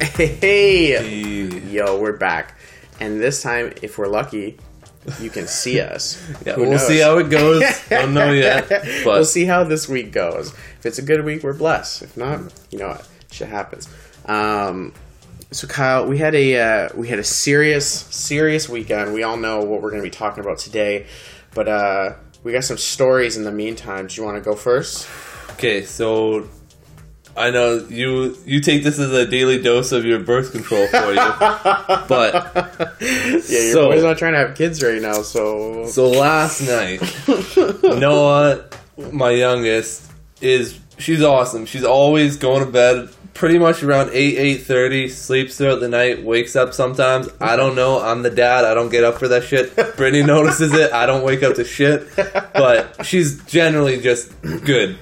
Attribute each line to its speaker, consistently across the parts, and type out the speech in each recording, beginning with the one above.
Speaker 1: Hey, hey, yo, we're back, and this time, if we're lucky, you can see us.
Speaker 2: Yeah,
Speaker 1: Who
Speaker 2: we'll
Speaker 1: knows?
Speaker 2: see how it goes. I don't know yet, but
Speaker 1: we'll see how this week goes. If it's a good week, we're blessed. If not, you know what, shit happens. Um, so Kyle, we had a uh, we had a serious serious weekend. We all know what we're going to be talking about today, but uh, we got some stories in the meantime. Do you want to go first?
Speaker 2: okay. So I know you you take this as a daily dose of your birth control for you, but
Speaker 1: Yeah, your
Speaker 2: So-
Speaker 1: boy's not trying to have kids right now, so
Speaker 2: so last night Noah, my youngest, is she's awesome. She's always going to bed pretty much around eight eight thirty. Sleeps throughout the night. Wakes up sometimes. I don't know. I'm the dad. I don't get up for that shit. Brittany notices it. I don't wake up to shit. But she's generally just good,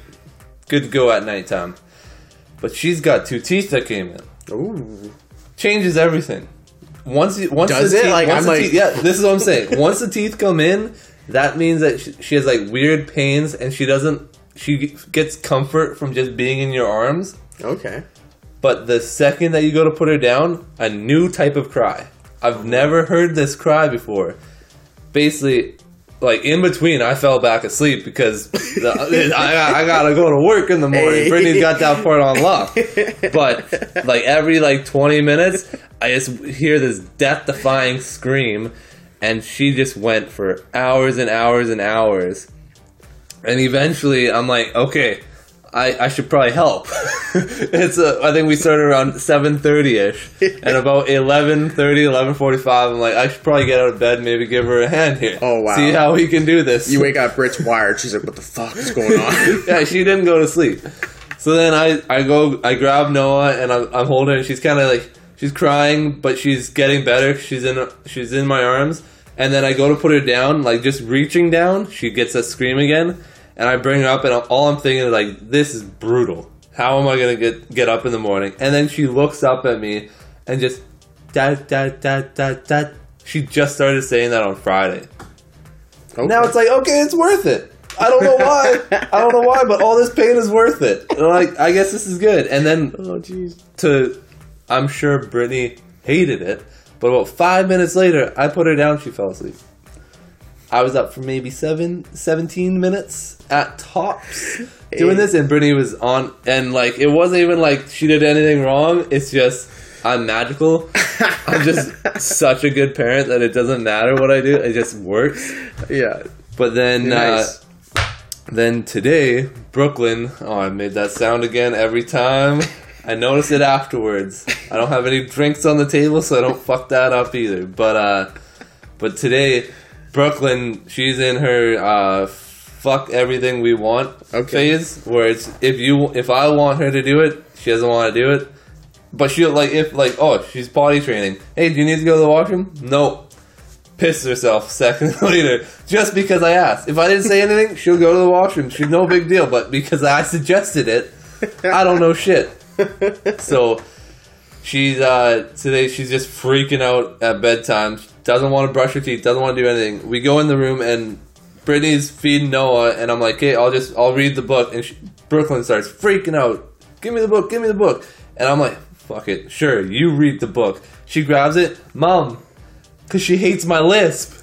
Speaker 2: good to go at nighttime. But she's got two teeth that came in.
Speaker 1: ooh,
Speaker 2: Changes everything. Once you, once
Speaker 1: Does
Speaker 2: the
Speaker 1: it?
Speaker 2: teeth,
Speaker 1: Like,
Speaker 2: once
Speaker 1: I'm
Speaker 2: the
Speaker 1: like-
Speaker 2: teeth- yeah, this is what I'm saying. Once the teeth come in, that means that she, she has like weird pains, and she doesn't. She gets comfort from just being in your arms.
Speaker 1: okay.
Speaker 2: But the second that you go to put her down, a new type of cry. I've never heard this cry before. Basically, like in between, I fell back asleep because the, I, I gotta go to work in the morning. Brittany's got that part on lock. But like every like 20 minutes, I just hear this death-defying scream, and she just went for hours and hours and hours. And eventually, I'm like, okay, I, I should probably help. it's a, I think we started around 7.30 ish, and about 11.30, 11.45, I'm like, I should probably get out of bed, maybe give her a hand here.
Speaker 1: Oh, wow.
Speaker 2: See how we can do this.
Speaker 1: You wake up, Brit's wired. She's like, "What the fuck is going on?"
Speaker 2: yeah, she didn't go to sleep. So then I, I go, I grab Noah and I'm, I'm holding her. And she's kind of like, she's crying, but she's getting better. She's in, she's in my arms. And then I go to put her down, like just reaching down. She gets a scream again, and I bring her up, and all I'm thinking is like, this is brutal. How am I gonna get get up in the morning? And then she looks up at me and just, dad, dad, dad, dad, dad. She just started saying that on Friday.
Speaker 1: Okay.
Speaker 2: Now it's like, okay, it's worth it. I don't know why. I don't know why, but all this pain is worth it. And like, I guess this is good. And then
Speaker 1: oh jeez.
Speaker 2: to, I'm sure Brittany hated it, but about five minutes later, I put her down. She fell asleep. I was up for maybe seven, 17 minutes at tops doing this, and Brittany was on, and like, it wasn't even like she did anything wrong. It's just, I'm magical. I'm just such a good parent that it doesn't matter what I do. It just works.
Speaker 1: Yeah.
Speaker 2: But then,
Speaker 1: Nice.
Speaker 2: uh, then today, Brooklyn. Oh, I made that sound again every time. I notice it afterwards. I don't have any drinks on the table, so I don't fuck that up either. But uh, but today, Brooklyn, she's in her uh, fuck everything we want
Speaker 1: Okay.
Speaker 2: phase, where it's if you if I want her to do it, she doesn't want to do it. But she'll like if like oh she's potty training. Hey, do you need to go to the washroom? No. Piss herself seconds later just because I asked. If I didn't say anything, she'll go to the washroom. She's no big deal. But because I suggested it, I don't know shit. So she's uh today she's just freaking out at bedtime. Doesn't want to brush her teeth. Doesn't want to do anything. We go in the room and Brittany's feeding Noah, and I'm like, "Hey, I'll just I'll read the book." And she, Brooklyn starts freaking out. Give me the book. Give me the book. And I'm like, "Fuck it, sure, you read the book." She grabs it, Mom, because she hates my lisp.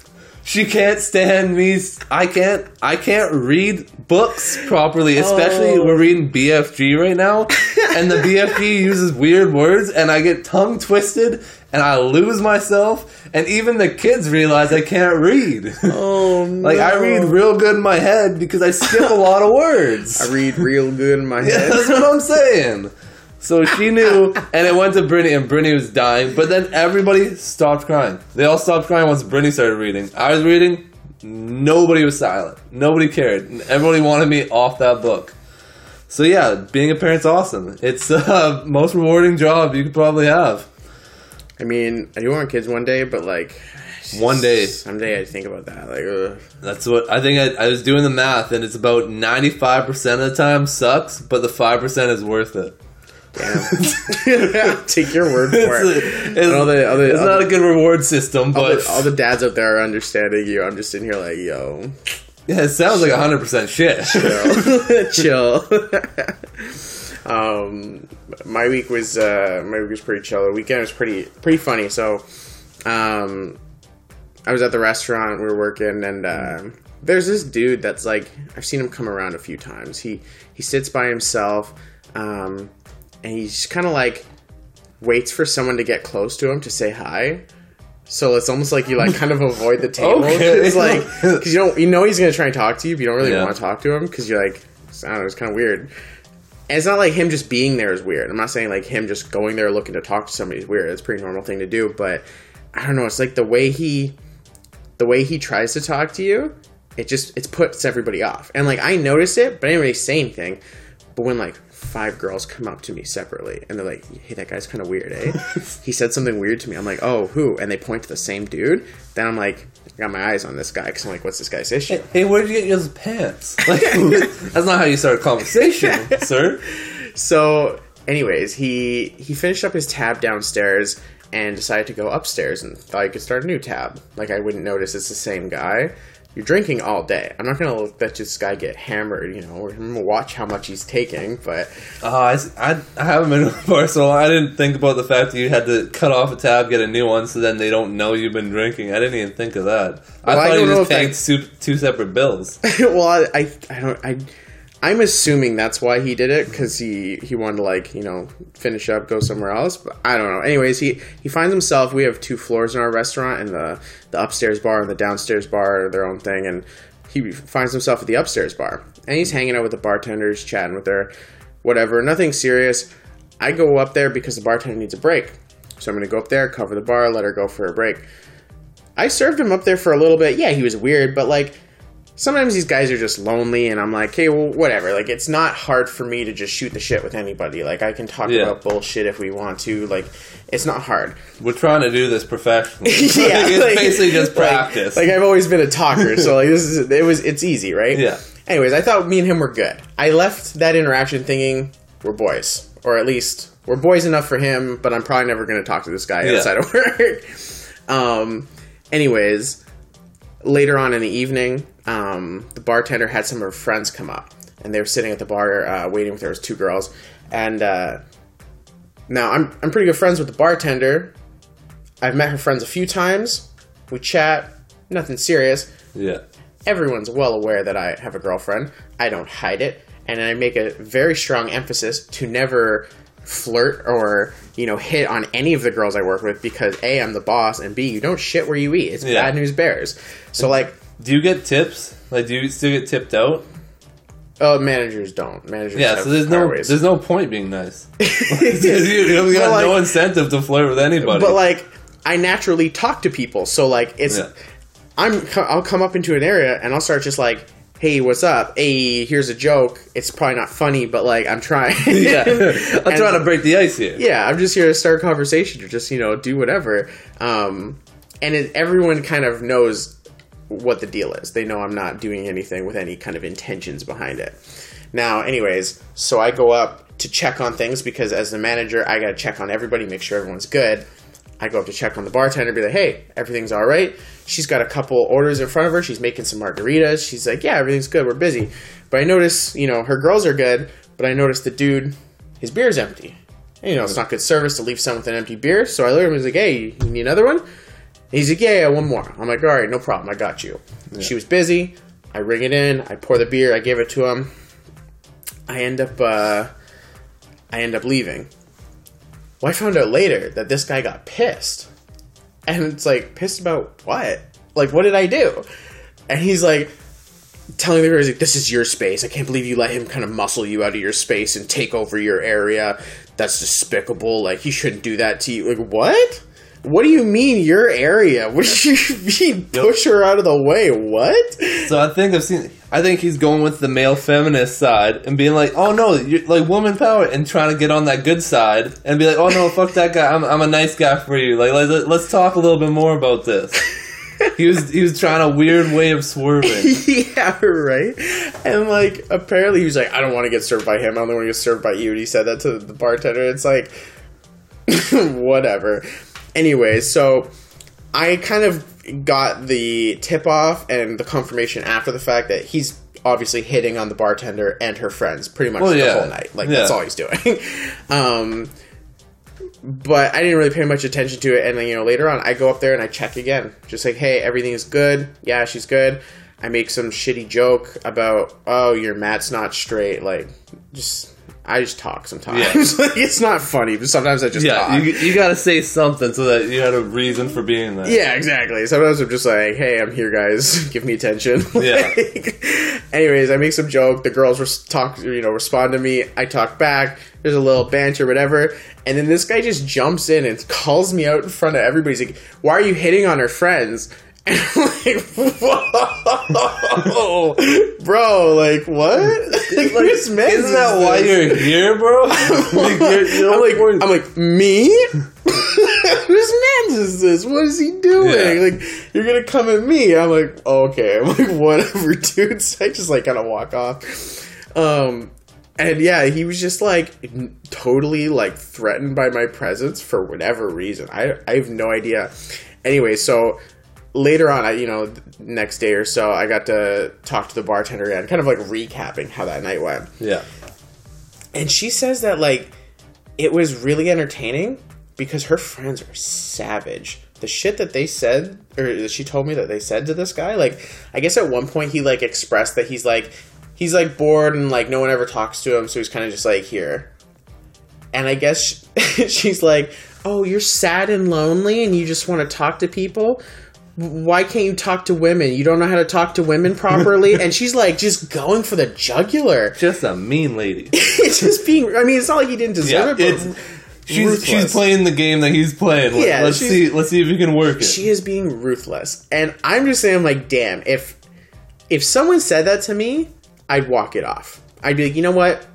Speaker 2: She can't stand me. I can't. I can't read books properly. Especially
Speaker 1: Oh.
Speaker 2: we're reading BFG right now, and the BFG uses weird words, and I get tongue twisted, and I lose myself. And even the kids realize I can't read.
Speaker 1: Oh no.
Speaker 2: Like I read real good in my head because I skip a lot of words.
Speaker 1: I read real good in my
Speaker 2: Yeah,
Speaker 1: head.
Speaker 2: that's what I'm saying. So she knew, and it went to Brittany, and Brittany was dying. But then everybody stopped crying. They all stopped crying once Brittany started reading. I was reading, nobody was silent. Nobody cared. Everybody wanted me off that book. So yeah, being a parent's awesome. It's the most rewarding job you could probably have.
Speaker 1: I mean, I do want kids one day, but like
Speaker 2: One day.
Speaker 1: someday I think about that. Like, ugh.
Speaker 2: That's what I think. I, I was doing the math, and it's about ninety five percent of the time sucks, but the five percent is worth it.
Speaker 1: Damn. Take your word for it.
Speaker 2: It's,
Speaker 1: And all the other,
Speaker 2: it's not a good reward system,
Speaker 1: all,
Speaker 2: but
Speaker 1: the, all the dads out there are understanding you. I'm just sitting here like, yo,
Speaker 2: yeah, it sounds like hundred percent shit.
Speaker 1: chill. um, my week was uh, my week was pretty chill. The weekend was pretty pretty funny. So, um, I was at the restaurant. We were working, and uh, there's this dude that's like I've seen him come around a few times. He he sits by himself, um, and he's kind of like waits for someone to get close to him to say hi. So it's almost like you like kind of avoid the table.
Speaker 2: Okay.
Speaker 1: It's like because you don't you know he's gonna try and talk to you, but you don't really
Speaker 2: Yeah.
Speaker 1: want to talk to him because you're like I don't know, it's kind of weird. And it's not like him just being there is weird. I'm not saying like him just going there looking to talk to somebody is weird. It's a pretty normal thing to do, but I don't know. It's like the way he, the way he tries to talk to you, it just it puts everybody off. And like I notice it, but I didn't really say anything. But when like five girls come up to me separately and they're like, "Hey, that guy's kind of weird, eh?" he said something weird to me. I'm like, "Oh, who?" And they point to the same dude. Then I'm like, I got my eyes on this guy because I'm like, "What's this guy's issue?"
Speaker 2: hey, where'd you get your pants? Like, that's not how you start a conversation, sir.
Speaker 1: So, anyways, he he finished up his tab downstairs and decided to go upstairs and thought he could start a new tab. Like I wouldn't notice it's the same guy. You're drinking all day. I'm not gonna let this guy get hammered. You know, I'm gonna watch how much he's taking. But
Speaker 2: Oh, I, I, I haven't been before, so I didn't think about the fact that you had to cut off a tab, get a new one, so then they don't know you've been drinking. I didn't even think of that. I
Speaker 1: Well, I
Speaker 2: thought
Speaker 1: don't
Speaker 2: you just paid
Speaker 1: that-
Speaker 2: two, two separate bills.
Speaker 1: well, I, I I don't I. I'm assuming that's why he did it because he he wanted to like you know finish up, go somewhere else. But I don't know. Anyways, he he finds himself. We have two floors in our restaurant, and the the upstairs bar and the downstairs bar are their own thing. And he finds himself at the upstairs bar, and he's hanging out with the bartenders, chatting with her, whatever. Nothing serious. I go up there because the bartender needs a break, so I'm gonna go up there, cover the bar, let her go for a break. I served him up there for a little bit. Yeah, he was weird, but like sometimes these guys are just lonely and I'm like, hey, well, whatever. Like, it's not hard for me to just shoot the shit with anybody. Like, I can talk
Speaker 2: Yeah.
Speaker 1: about bullshit if we want to. Like, it's not hard.
Speaker 2: We're trying to do this professionally.
Speaker 1: yeah,
Speaker 2: it's
Speaker 1: like-
Speaker 2: basically just
Speaker 1: like-
Speaker 2: practice.
Speaker 1: Like, I've always been a talker, so like this is it was it's easy, right?
Speaker 2: Yeah.
Speaker 1: Anyways, I thought me and him were good. I left that interaction thinking we're boys, or at least we're boys enough for him. But I'm probably never going to talk to this guy
Speaker 2: Yeah.
Speaker 1: outside of work. um. Anyways, later on in the evening, um, the bartender had some of her friends come up, and they were sitting at the bar uh, waiting. With, there was two girls, and uh, now I'm I'm pretty good friends with the bartender. I've met her friends a few times. We chat, nothing serious.
Speaker 2: yeah.
Speaker 1: Everyone's well aware that I have a girlfriend. I don't hide it, and I make a very strong emphasis to never flirt or you know hit on any of the girls I work with because a I'm the boss and b you don't shit where you eat. It's
Speaker 2: Yeah.
Speaker 1: bad news bears. So like,
Speaker 2: Do you get tips? Like, do you still get tipped out?
Speaker 1: oh managers don't managers.
Speaker 2: Yeah,
Speaker 1: have
Speaker 2: so there's no
Speaker 1: highways.
Speaker 2: there's no point being nice. you, you got
Speaker 1: But,
Speaker 2: no incentive to flirt with anybody.
Speaker 1: but like I naturally talk to people, so like it's
Speaker 2: Yeah.
Speaker 1: I'm I'll come up into an area and I'll start just like, hey, what's up? Hey, here's a joke. It's probably not funny, but like I'm trying.
Speaker 2: yeah, I'm
Speaker 1: And-
Speaker 2: trying to break the ice here.
Speaker 1: yeah, I'm just here to start a conversation or just you know do whatever. Um, and it, everyone kind of knows what the deal is. They know I'm not doing anything with any kind of intentions behind it. Now, anyways, so I go up to check on things because as the manager, I got to check on everybody, make sure everyone's good. I go up to check on the bartender, be like, "Hey, everything's all right." She's got a couple orders in front of her. She's making some margaritas. She's like, "Yeah, everything's good. We're busy." But I notice, you know, her girls are good, but I notice the dude, his beer's empty. And, you know, it's not good service to leave someone with an empty beer. So I look at him like, "Hey, you need another one?" He's like, yeah, yeah, one more. I'm like, all right, no problem. I got you. She was busy. I ring it in. I pour the beer. I give it to him. I end up, uh, I end up leaving. Well, I found out later that this guy got pissed, and it's like, pissed about what? Like, what did I do? And he's like, telling the girl, he's like, this is your space. I can't believe you let him kind of muscle you out of your space and take over your area. That's despicable. Like, he shouldn't do that to you. Like, what? What do you mean your area? What do you mean push her out of the way? What?
Speaker 2: So I think I've seen. I think he's going with the male feminist side and being like, "Oh no, you're like woman power," and trying to get on that good side and be like, "Oh no, fuck that guy. I'm, I'm a nice guy for you. Like let's, let's talk a little bit more about this." he was he was trying a weird way of swerving.
Speaker 1: yeah, right. And like, apparently, he was like, "I don't want to get served by him. I only want to get served by you." And he said that to the bartender. It's like, whatever. Anyway, so I kind of got the tip off and the confirmation after the fact that he's obviously hitting on the bartender and her friends pretty much
Speaker 2: Well,
Speaker 1: the
Speaker 2: yeah.
Speaker 1: whole night. Like
Speaker 2: Yeah.
Speaker 1: that's all he's doing. um, but I didn't really pay much attention to it. And then you know later on, I go up there and I check again, just like, hey, everything is good. Yeah, she's good. I make some shitty joke about, oh, your mat's not straight. Like, just I just talk sometimes.
Speaker 2: Yeah.
Speaker 1: like it's not funny, but sometimes I just
Speaker 2: Yeah,
Speaker 1: talk.
Speaker 2: you, you got to say something so that you had a reason for being there.
Speaker 1: Yeah, exactly. Sometimes I'm just like, "Hey, I'm here, guys. Give me attention."
Speaker 2: Yeah.
Speaker 1: Like, anyways, I make some joke. The girls res- talk, you know, respond to me. I talk back. There's a little banter, whatever. And then this guy just jumps in and calls me out in front of everybody. He's like, "Why are you hitting on her friends?" And I'm like, "Whoa, bro! Like what? Like, meds
Speaker 2: Isn't that why you're here, bro? Like, you're- you're
Speaker 1: I'm like. I'm like, me? Whose man's is this? What is he doing?
Speaker 2: Yeah.
Speaker 1: Like, you're gonna come at me? I'm like, okay. I'm like, whatever, dude. So I just like kind of walk off. Um, and yeah, he was just like totally like threatened by my presence for whatever reason. I I have no idea. Anyway, so later on, I you know next day or so, I got to talk to the bartender again, kind of like recapping how that night went.
Speaker 2: Yeah.
Speaker 1: and she says that like it was really entertaining because her friends are savage. The shit that they said or that she told me that they said to this guy like i guess at one point he like expressed that he's like he's like bored and like no one ever talks to him so he's kind of just like here. And i guess she's like oh you're sad and lonely and you just want to talk to people why can't you talk to women you don't know how to talk to women properly and she's like just going for the jugular
Speaker 2: Just a mean lady.
Speaker 1: it's just being. I mean, it's not like he didn't deserve
Speaker 2: Yeah,
Speaker 1: it, but
Speaker 2: She's
Speaker 1: ruthless.
Speaker 2: she's playing the game that he's playing.
Speaker 1: Yeah,
Speaker 2: let's see let's see if you can work it.
Speaker 1: she is being ruthless, and I'm just saying, I'm like, damn, if if someone said that to me, I'd walk it off. I'd be like, you know what,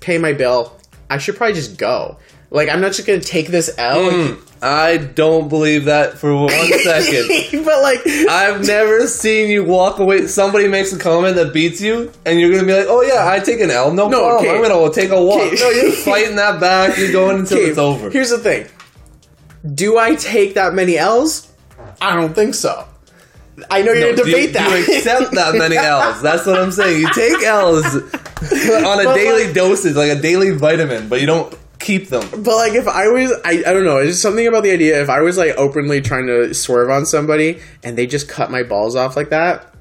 Speaker 1: pay my bill. I should probably just go. Like, I'm not just gonna take this L.
Speaker 2: Mm, I don't believe that for one second.
Speaker 1: but like,
Speaker 2: I've never seen you walk away. Somebody makes a comment that beats you, and you're gonna be like, "Oh yeah, I take an L, no,
Speaker 1: No,
Speaker 2: problem.
Speaker 1: okay.
Speaker 2: I'm gonna take a walk."
Speaker 1: Okay.
Speaker 2: No, you're fighting that back. You're going until
Speaker 1: okay,
Speaker 2: it's over.
Speaker 1: Here's the thing: Do I take that many L's? I don't think so. I know you're
Speaker 2: No,
Speaker 1: gonna
Speaker 2: do you-
Speaker 1: debate that.
Speaker 2: You accept that many L's? That's what I'm saying. You take L's on a
Speaker 1: But,
Speaker 2: daily
Speaker 1: like-
Speaker 2: dosage, like a daily vitamin, but you don't keep them.
Speaker 1: But like, if I was, I, I don't know, it's just something about the idea. If I was like openly trying to swerve on somebody and they just cut my balls off like that,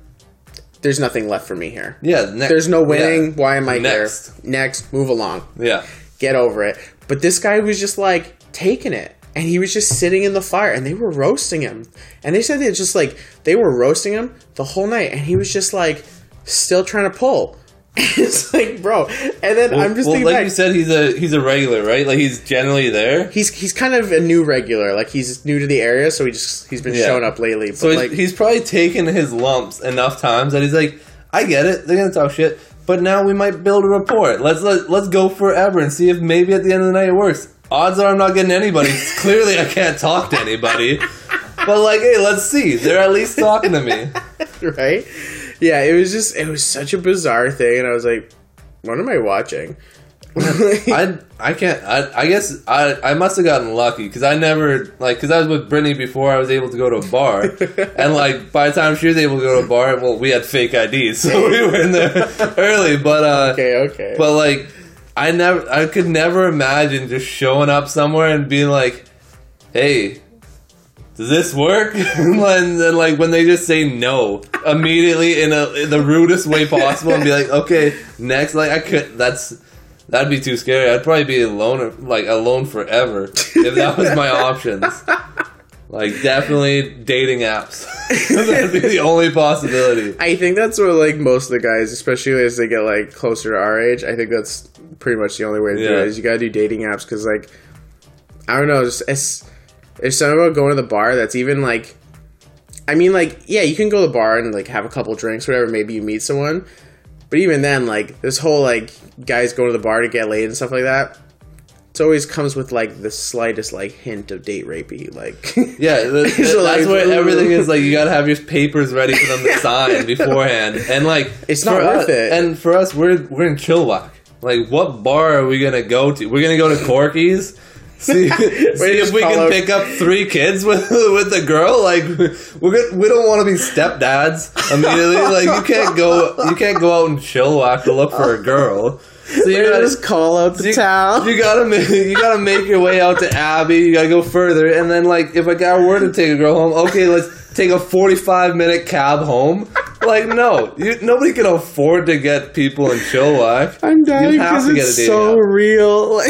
Speaker 1: there's nothing left for me here.
Speaker 2: Yeah,
Speaker 1: There's no winning.
Speaker 2: yeah.
Speaker 1: Why am I
Speaker 2: Next.
Speaker 1: here? Next, move along.
Speaker 2: Yeah.
Speaker 1: Get over it. But this guy was just like taking it. And he was just sitting in the fire and they were roasting him. And they said it's just like they were roasting him the whole night and he was just like still trying to pull. it's like, bro. And then
Speaker 2: Well,
Speaker 1: I'm just
Speaker 2: well,
Speaker 1: thinking
Speaker 2: like
Speaker 1: back,
Speaker 2: you said, he's a he's a regular, right? Like he's generally there.
Speaker 1: he's he's kind of a new regular. Like he's new to the area, so he just he's been
Speaker 2: Yeah.
Speaker 1: showing up lately. But
Speaker 2: So he's,
Speaker 1: like,
Speaker 2: he's probably taken his lumps enough times that he's like, I get it. They're gonna talk shit, but now we might build a rapport. Let's let, let's go forever and see if maybe at the end of the night it works. Odds are I'm not getting anybody. Clearly, I can't talk to anybody. But like, hey, let's see. They're at least talking to me.
Speaker 1: right? Yeah, it was just it was such a bizarre thing, and I was like, what am I watching?
Speaker 2: I I can't. I, I guess I I must have gotten lucky because I never like because I was with Brittany before I was able to go to a bar, and like by the time she was able to go to a bar, well, we had fake IDs, so we were in there early. But uh,
Speaker 1: okay, okay.
Speaker 2: but like I never I could never imagine just showing up somewhere and being like, hey. Does this work? and then, like, when they just say no immediately in, a, in the rudest way possible, and be like, "Okay, next." Like, I could. That's That'd be too scary. I'd probably be alone, like alone forever, if that was my options. Like definitely dating apps. That'd be the only possibility.
Speaker 1: I think that's what like most of the guys, especially as they get like closer to our age. I think that's pretty much the only way to do
Speaker 2: Yeah.
Speaker 1: it. Is you gotta do dating apps because like I don't know, it's, it's there's something about going to the bar that's even like. I mean, like, yeah, you can go to the bar and like have a couple drinks, whatever. Maybe you meet someone, but even then, like this whole like guys going to the bar to get laid and stuff like that. It always comes with like the slightest like hint of date rapey. Like
Speaker 2: Yeah,
Speaker 1: So,
Speaker 2: that's
Speaker 1: like,
Speaker 2: what everything is. Like, you gotta have your papers ready for them to sign beforehand, and like,
Speaker 1: It's not worth
Speaker 2: us-
Speaker 1: it.
Speaker 2: And for us, we're we're in Chilliwack. Like, what bar are we gonna go to? We're gonna go to Corky's. See, see if we can
Speaker 1: out-
Speaker 2: pick up three kids with with the girl. Like we're good, we don't want to be stepdads immediately. Like you can't go you can't go out and in Chilliwack to look for a girl. So you gotta
Speaker 1: just call out the
Speaker 2: you,
Speaker 1: town.
Speaker 2: you gotta make you gotta make your way out to Abbey. You gotta go further, and then like if a guy were to take a girl home, okay, let's take a forty-five minute cab home. Like no, you, nobody can afford to get people in Chilliwack.
Speaker 1: I'm dying
Speaker 2: You have
Speaker 1: because
Speaker 2: to get a
Speaker 1: it's so
Speaker 2: app.
Speaker 1: real. Like,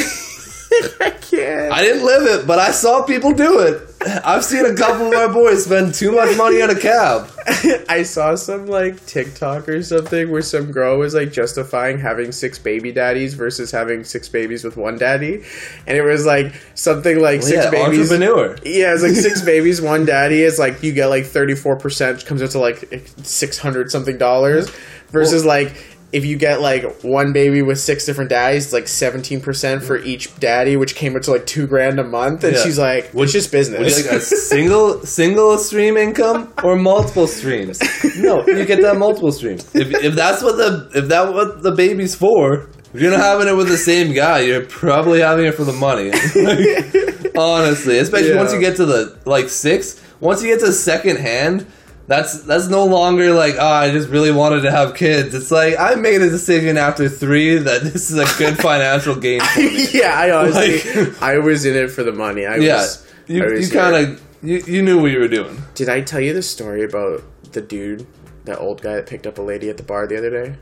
Speaker 1: I can't.
Speaker 2: I didn't live it, but I saw people do it. I've seen a couple of our boys spend too much money on a cab.
Speaker 1: I saw some like TikTok or something where some girl was like justifying having six baby daddies versus having six babies with one daddy, and it was like something like six
Speaker 2: yeah,
Speaker 1: babies.
Speaker 2: entrepreneur.
Speaker 1: Yeah, it's like six babies, one daddy. is like you get like thirty four percent, comes out to like six hundred something dollars, versus like if you get like one baby with six different daddies, it's like seventeen percent for mm-hmm. each daddy, which came up to like two grand a month. And
Speaker 2: Yeah.
Speaker 1: she's like,
Speaker 2: Would-
Speaker 1: "It's just
Speaker 2: Would
Speaker 1: business."
Speaker 2: you like a single single stream income or multiple streams? No, you get that multiple stream. If, if that's what the if that what the baby's for, if you're not having it with the same guy, you're probably having it for the money. Honestly, especially
Speaker 1: Yeah.
Speaker 2: once you get to the like six, once you get to second hand. That's that's no longer like oh I just really wanted to have kids. It's like I made a decision after three that this is a good financial gain for me.
Speaker 1: yeah, I honestly,
Speaker 2: Like-
Speaker 1: I was in it for the money. I
Speaker 2: Yeah,
Speaker 1: was.
Speaker 2: you, you kind of you, you knew what you were doing.
Speaker 1: Did I tell you the story about the dude, that old guy that picked up a lady at the bar the other day?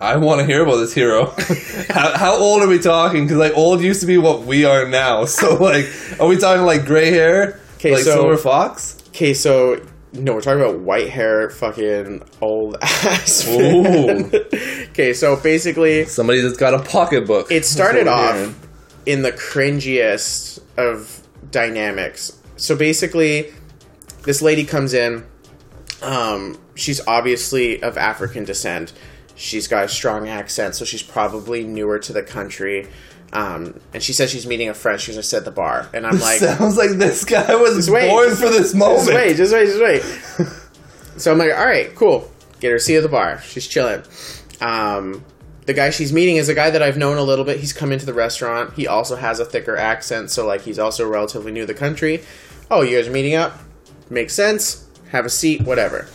Speaker 2: I want to hear about this hero. how, how old are we talking? Because like old used to be what we are now. So like, are we talking like gray hair,
Speaker 1: 'Kay,
Speaker 2: like
Speaker 1: so-
Speaker 2: silver fox?
Speaker 1: Okay, so no, we're talking about white hair, fucking old ass.
Speaker 2: Ooh.
Speaker 1: okay, so basically,
Speaker 2: Somebody that's got a pocketbook.
Speaker 1: it started
Speaker 2: That's what we're
Speaker 1: off
Speaker 2: hearing.
Speaker 1: in the cringiest of dynamics. So basically, this lady comes in. Um, she's obviously of African descent. She's got a strong accent, so she's probably newer to the country. Um, and she says she's meeting a friend. She's just at the bar, and I'm like,
Speaker 2: Sounds like this guy was
Speaker 1: wait.
Speaker 2: born for this moment.
Speaker 1: just wait, just wait, just wait. so I'm like, all right, cool. Get her a seat at the bar. She's chilling. Um, the guy she's meeting is a guy that I've known a little bit. He's come into the restaurant. He also has a thicker accent, so like he's also relatively new to the country. Oh, you guys are meeting up? Makes sense. Have a seat, whatever.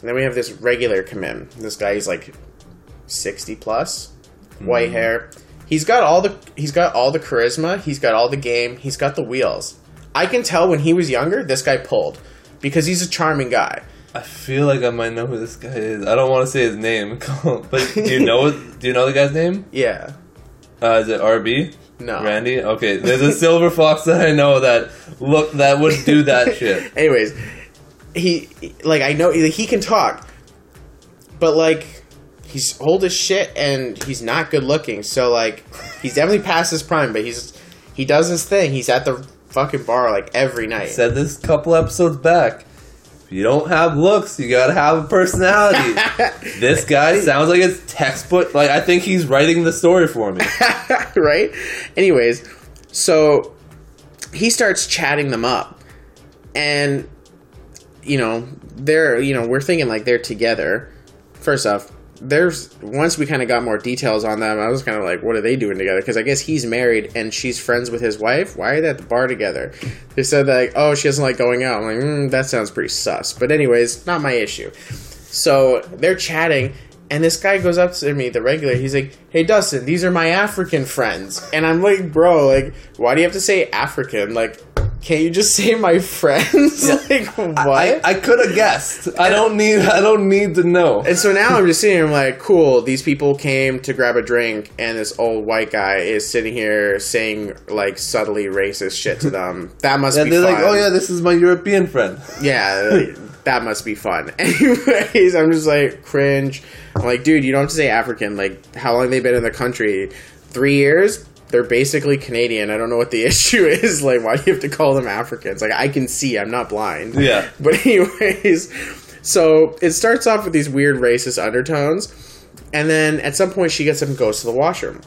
Speaker 1: And then we have this regular come in. This guy, he's like sixty plus, white hair. He's got all the he's got all the charisma. He's got all the game. He's got the wheels. I can tell when he was younger, this guy pulled because he's a charming guy.
Speaker 2: I feel like I might know who this guy is. I don't want to say his name, but do you know? Do you know the guy's name?
Speaker 1: Yeah.
Speaker 2: Uh, is it RB?
Speaker 1: No.
Speaker 2: Randy? Okay, there's a silver fox that I know that look that would do that shit.
Speaker 1: Anyways, he like I know he can talk, but like he's old as shit and he's not good looking. So like he's definitely past his prime, but he's he does his thing. He's at the fucking bar like every night.
Speaker 2: I Said this a couple episodes back. If you don't have looks, you gotta have a personality. this guy sounds like it's textbook. Like I think he's writing the story for me.
Speaker 1: right? Anyways, so he starts chatting them up. And you know, they're you know, we're thinking like they're together. First off, there's once we kind of got more details on them, I was kind of like, what are they doing together? Because I guess he's married and she's friends with his wife. Why are they at the bar together? They said like, oh, she doesn't like going out. I'm like, mm, that sounds pretty sus. But anyways, not my issue. So they're chatting, and this guy goes up to me, the regular. He's like, "Hey, Dustin, these are my African friends." And I'm like, "Bro, like, why do you have to say African? Like, can't you just say my friends? like, what?"
Speaker 2: I, I could have guessed. I don't need. I don't need to know.
Speaker 1: and so now I'm just sitting here, I'm like, cool, these people came to grab a drink, and this old white guy is sitting here saying, like, subtly racist shit to them. That must be.
Speaker 2: And
Speaker 1: be
Speaker 2: they're
Speaker 1: fun.
Speaker 2: like, "Oh yeah, this is my European friend."
Speaker 1: Yeah, that must be fun. Anyways, I'm just like, cringe. I'm like, dude, you don't have to say African. Like, how long they been in the country? Three years? They're basically Canadian. I don't know what the issue is. Like, why do you have to call them Africans? Like, I can see. I'm not blind.
Speaker 2: Yeah.
Speaker 1: But anyways, so it starts off with these weird racist undertones, and then at some point she gets up and goes to the washroom.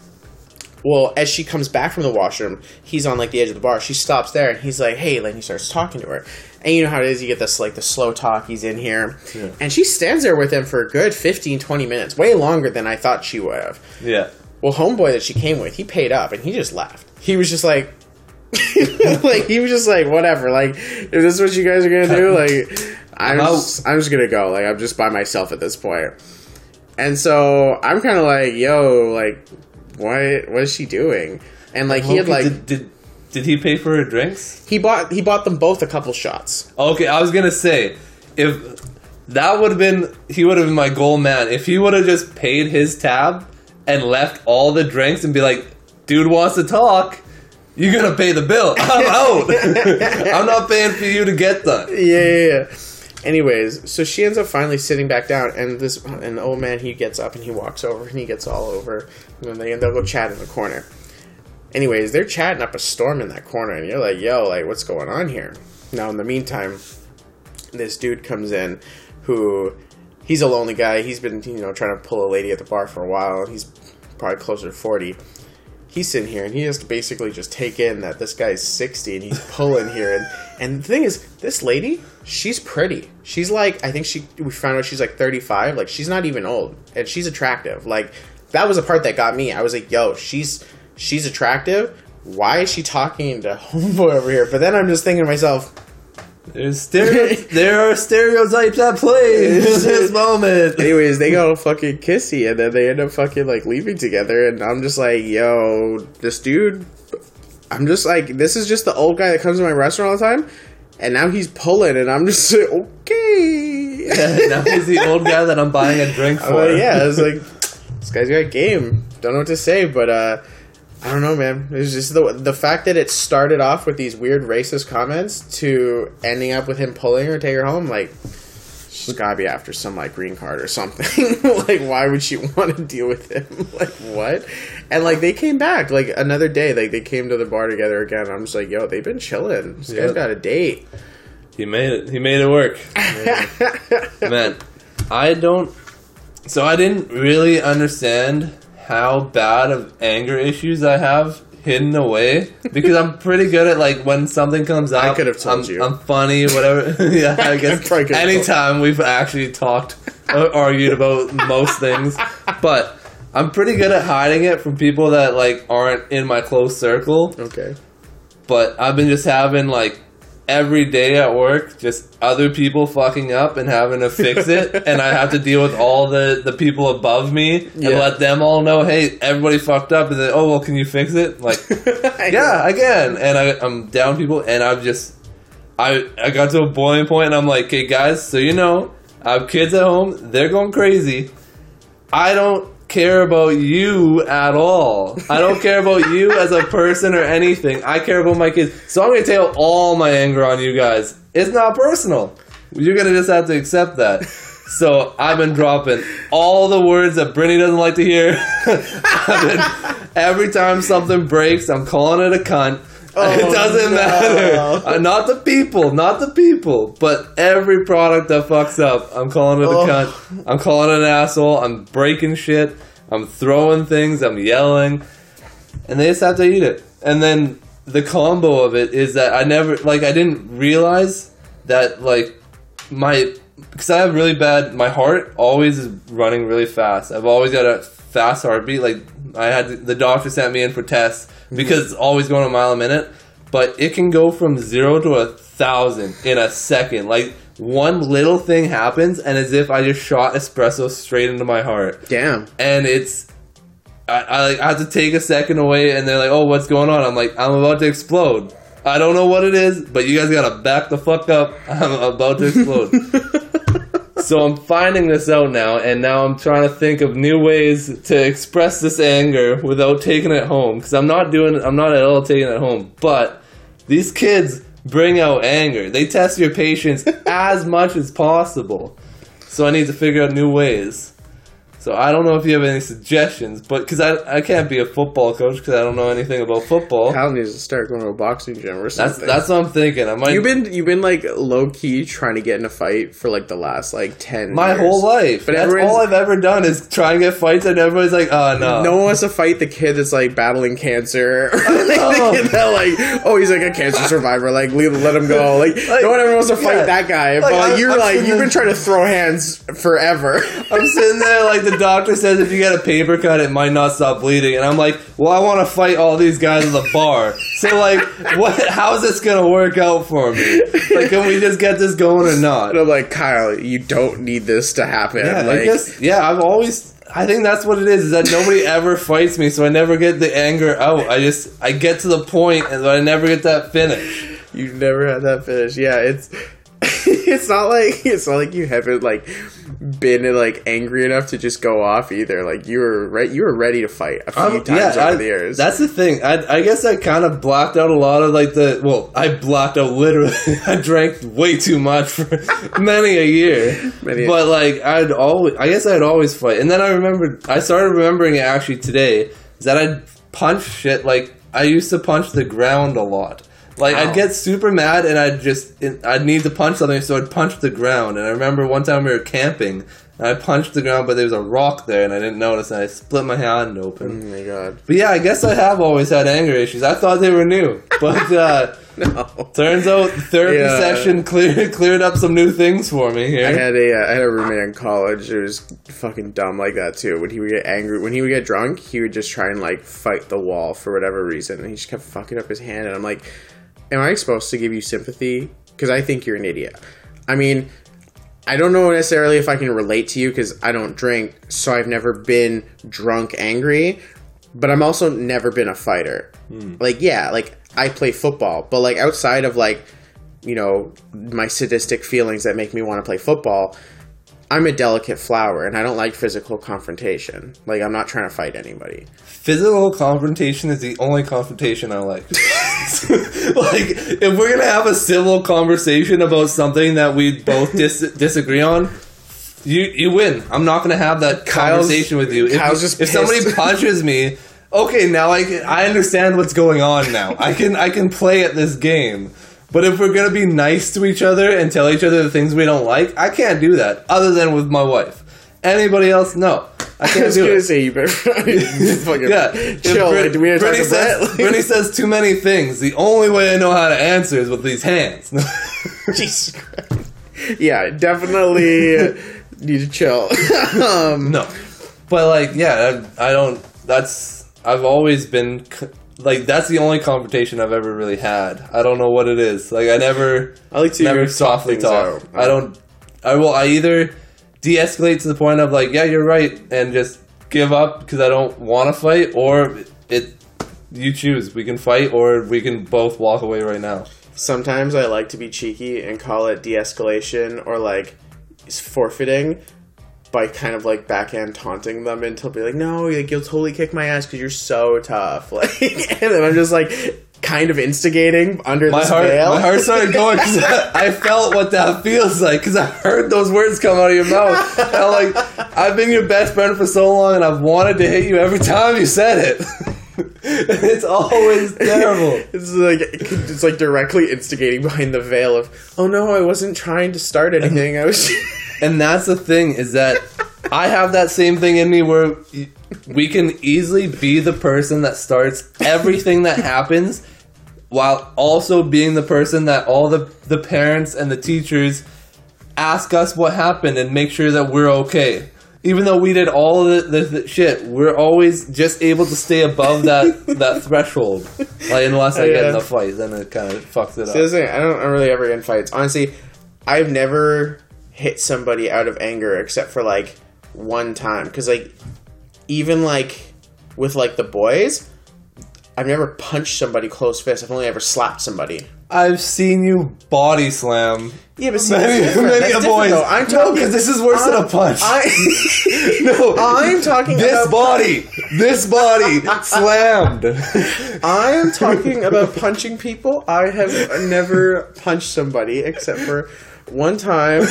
Speaker 1: Well, as she comes back from the washroom, he's on like the edge of the bar. She stops there, and he's like, "Hey," and he starts talking to her. And you know how it is, you get this like the slow talk. He's in here, and she stands there with him for a good 15, 20 minutes, way longer than I thought she would have.
Speaker 2: Yeah.
Speaker 1: Well, homeboy that she came with, he paid up, and he just left. He was just like, like he was just like, whatever. Like, is this what you guys are gonna do? Like, I'm
Speaker 2: I'm
Speaker 1: just, I'm just gonna go. Like, I'm just by myself at this point. And so I'm kind of like, yo, like, what, what is she doing? And like he had like
Speaker 2: did, did did he pay for her drinks?
Speaker 1: he bought he bought them both a couple shots.
Speaker 2: Okay, I was gonna say if that would have been he would have been my goal man. If he would have just paid his tab and left all the drinks and be like, "Dude wants to talk." You're gonna pay the bill. I'm out. I'm not paying for you to get done.
Speaker 1: yeah, yeah, yeah. Anyways, so she ends up finally sitting back down, and this and the old man he gets up and he walks over and he gets all over, and then they up go chat in the corner. Anyways, they're chatting up a storm in that corner, and you're like, "Yo, like, what's going on here?" Now, in the meantime, this dude comes in, who he's a lonely guy. He's been you know trying to pull a lady at the bar for a while. He's probably closer to forty. He's sitting here and he has to basically just take in that this guy's 60 and he's pulling here. And, and the thing is, this lady, she's pretty. She's like, I think she, we found out she's like 35. Like, she's not even old. And she's attractive. Like, that was the part that got me. I was like, yo, she's, she's attractive. Why is she talking to homeboy over here? But then I'm just thinking to myself,
Speaker 2: There's stereo- there are stereotypes at play in this moment.
Speaker 1: anyways, they go fucking kissy and then they end up fucking like leaving together. And I'm just like, yo, this dude, I'm just like, this is just the old guy that comes to my restaurant all the time. And now he's pulling, and I'm just like, okay.
Speaker 2: now he's the old guy that I'm buying a drink for.
Speaker 1: like, yeah, was like, this guy's got game. Don't know what to say, but uh, I don't know, man. It's just the the fact that it started off with these weird racist comments to ending up with him pulling her, take her home, like. She's gotta be after some like green card or something. like, why would she want to deal with him? like, what? And like, they came back like another day. Like, they came to the bar together again. I'm just like, yo, they've been chilling. This
Speaker 2: Yeah.
Speaker 1: guy's got a date.
Speaker 2: He made it. He made it work. Man, I don't. So I didn't really understand how bad of anger issues I have hidden away because I'm pretty good at like when something comes out.
Speaker 1: I could have told
Speaker 2: I'm,
Speaker 1: you.
Speaker 2: I'm funny, whatever. yeah, I guess
Speaker 1: probably could have told
Speaker 2: anytime we've actually talked, or argued about most things, but. I'm pretty good at hiding it from people that like aren't in my close circle
Speaker 1: okay.
Speaker 2: but I've been just having like every day at work, just other people fucking up and having to fix it, and I have to deal with all the the people above me and
Speaker 1: Yeah.
Speaker 2: let them all know, hey, everybody fucked up, and then oh well, can you fix it? Like, yeah, I can, and I, I'm down people, and I've just I I got to a boiling point, and I'm like, okay, guys, so you know, I have kids at home, they're going crazy. I don't care about you at all. I don't care about you as a person or anything. I care about my kids. So I'm going to out all my anger on you guys. It's not personal. You're going to just have to accept that. So I've been dropping all the words that Brittany doesn't like to hear. Been- every time something breaks, I'm calling it a cunt. it doesn't
Speaker 1: no.
Speaker 2: matter. Uh, not the people, not the people, but every product that fucks up, I'm calling it a
Speaker 1: Oh.
Speaker 2: cunt. I'm calling it an asshole. I'm breaking shit. I'm throwing things. I'm yelling, and they just have to eat it. And then the combo of it is that I never like I didn't realize that like my because I have really bad my heart always is running really fast. I've always got a fast heartbeat. Like I had to, the doctor sent me in for tests mm-hmm. because it's always going a mile a minute, but it can go from zero to a thousand in a second. Like one little thing happens, and as if I just shot espresso straight into my heart
Speaker 1: Damn.
Speaker 2: and it's I, I like I have to take a second away and they're like, Oh, what's going on? I'm like, I'm about to explode. I don't know what it is, but you guys gotta back the fuck up. I'm about to explode. so I'm finding this out now, and now I'm trying to think of new ways to express this anger without taking it home. Because I'm not doing I'm not at all taking it home. But these kids bring out anger. They test your patience as much as possible. So I need to figure out new ways. So I don't know if you have any suggestions, but because I, I can't be a football coach because I don't know anything about football.
Speaker 1: Kyle needs to start going to a boxing gym or something.
Speaker 2: that's that's what I'm thinking. I might
Speaker 1: You've been you've been like low key trying to get in a fight for like the last like ten
Speaker 2: my
Speaker 1: years.
Speaker 2: whole life.
Speaker 1: But
Speaker 2: that's all I've ever done is try and get fights, and everybody's like, "Oh no,
Speaker 1: No one wants to fight the kid that's like battling cancer. Or, like, the kid oh. that like, oh, he's like a cancer survivor. Like, leave, let him go. Like, no one ever wants to fight
Speaker 2: yeah.
Speaker 1: that guy.
Speaker 2: Like,
Speaker 1: but like,
Speaker 2: I'm-
Speaker 1: you're
Speaker 2: I'm
Speaker 1: like you've been trying to throw hands forever.
Speaker 2: I'm sitting there like the doctor says if you get a paper cut, it might not stop bleeding, and I'm like, well, I want to fight all these guys at the bar. So like, what? How's this gonna work out for me? Like, can we just get this going or not?
Speaker 1: and I'm like, Kyle, you don't need this to happen.
Speaker 2: Yeah,
Speaker 1: like,
Speaker 2: I guess. Yeah, I've always. I think that's what it is. Is that nobody ever fights me, so I never get the anger out. I just I get to the point, and I never get that finish.
Speaker 1: You've never had that finish. Yeah, it's it's not like it's not like you haven't like been like angry enough to just go off either. Like you were right, you were ready to fight a few
Speaker 2: I'm-
Speaker 1: times over
Speaker 2: I-
Speaker 1: the years.
Speaker 2: That's the thing. I, I guess I kind of blocked out a lot of like the. Well, I blocked out literally. I drank way too much for many a year.
Speaker 1: Many
Speaker 2: but like I'd always. I guess I'd always fight. And then I remembered. I started remembering it actually today. Is that I'd punch shit like I used to punch the ground a lot. Like
Speaker 1: Ow.
Speaker 2: I'd get super mad and I'd just I'd need to punch something, so I'd punch the ground. And I remember one time we were camping. And I punched the ground, but there was a rock there, and I didn't notice, and I split my hand open.
Speaker 1: oh my god.
Speaker 2: But yeah, I guess I have always had anger issues. I thought they were new, but uh,
Speaker 1: No.
Speaker 2: turns out therapy
Speaker 1: Yeah.
Speaker 2: session cleared cleared up some new things for me here.
Speaker 1: I had a uh, I had a roommate in college who was fucking dumb like that too. When he would get angry, when he would get drunk, he would just try and like fight the wall for whatever reason, and he just kept fucking up his hand. And I'm like, am I supposed to give you sympathy? Because I think you're an idiot. I mean, I don't know necessarily if I can relate to you because I don't drink, so I've never been drunk angry. But I'm also never been a fighter. Hmm. Like, yeah, like I play football, but like outside of like, you know, my sadistic feelings that make me want to play football, I'm a delicate flower and I don't like physical confrontation. Like, I'm not trying to fight anybody.
Speaker 2: Physical confrontation is the only confrontation I like. like, if we're gonna have a civil conversation about something that we both dis- disagree on, you you win. I'm not gonna have that
Speaker 1: Kyle's-
Speaker 2: conversation with you. If,
Speaker 1: Kyle's just
Speaker 2: if somebody punches me, okay, now I can, I understand what's going on. Now I can I can play at this game. But if we're gonna be nice to each other and tell each other the things we don't like, I can't do that. Other than with my wife. Anybody else? No, I
Speaker 1: I
Speaker 2: can't do that.
Speaker 1: I was
Speaker 2: do
Speaker 1: gonna
Speaker 2: it.
Speaker 1: say you better fucking
Speaker 2: Yeah,
Speaker 1: chill.
Speaker 2: Brit-
Speaker 1: like, do we need to talk
Speaker 2: Brittany says,
Speaker 1: Like,
Speaker 2: Brittany says too many things. The only way I know how to answer is with these hands.
Speaker 1: Jesus Christ. Yeah, definitely need to chill. um,
Speaker 2: no, but like, yeah, I, I don't. That's I've always been c- like that's the only confrontation I've ever really had. I don't know what it is. Like I never,
Speaker 1: I like to
Speaker 2: never softly talk.
Speaker 1: out.
Speaker 2: I don't. I will. I either de-escalate to the point of like, yeah, you're right, and just give up because I don't want to fight, or it. You choose. We can fight, or we can both walk away right now.
Speaker 1: Sometimes I like to be cheeky and call it de-escalation or like forfeiting by kind of like backhand taunting them until be like, no, like you'll totally kick my ass because you're so tough. Like, and then I'm just like kind of instigating under
Speaker 2: my
Speaker 1: this
Speaker 2: heart,
Speaker 1: veil.
Speaker 2: my heart started going because I, I felt what that feels like because I heard those words come out of your mouth. And I'm like, I've been your best friend for so long, and I've wanted to hit you every time you said it. it's always terrible.
Speaker 1: It's like it's like directly instigating behind the veil of, oh no, I wasn't trying to start anything. I was.
Speaker 2: And that's the thing is that I have that same thing in me where we can easily be the person that starts everything that happens while also being the person that all the, the parents and the teachers ask us what happened and make sure that we're okay. Even though we did all the, the, the shit, we're always just able to stay above that that threshold. Like unless I get in a fight, then it kind of fucks it
Speaker 1: See,
Speaker 2: up.
Speaker 1: thing, I don't really ever get in fights. Honestly, I've never hit somebody out of anger except for like one time. Because like, even like with like the boys, I've never punched somebody close fist. I've only ever slapped somebody.
Speaker 2: I've seen you body slam
Speaker 1: Yeah, but see,
Speaker 2: many,
Speaker 1: that's
Speaker 2: many
Speaker 1: That's
Speaker 2: a
Speaker 1: though. I'm
Speaker 2: no,
Speaker 1: talking
Speaker 2: because this is worse than a punch.
Speaker 1: I,
Speaker 2: no,
Speaker 1: I'm talking about
Speaker 2: this
Speaker 1: about
Speaker 2: body, this body slammed.
Speaker 1: I am talking about punching people. I have never punched somebody except for one time,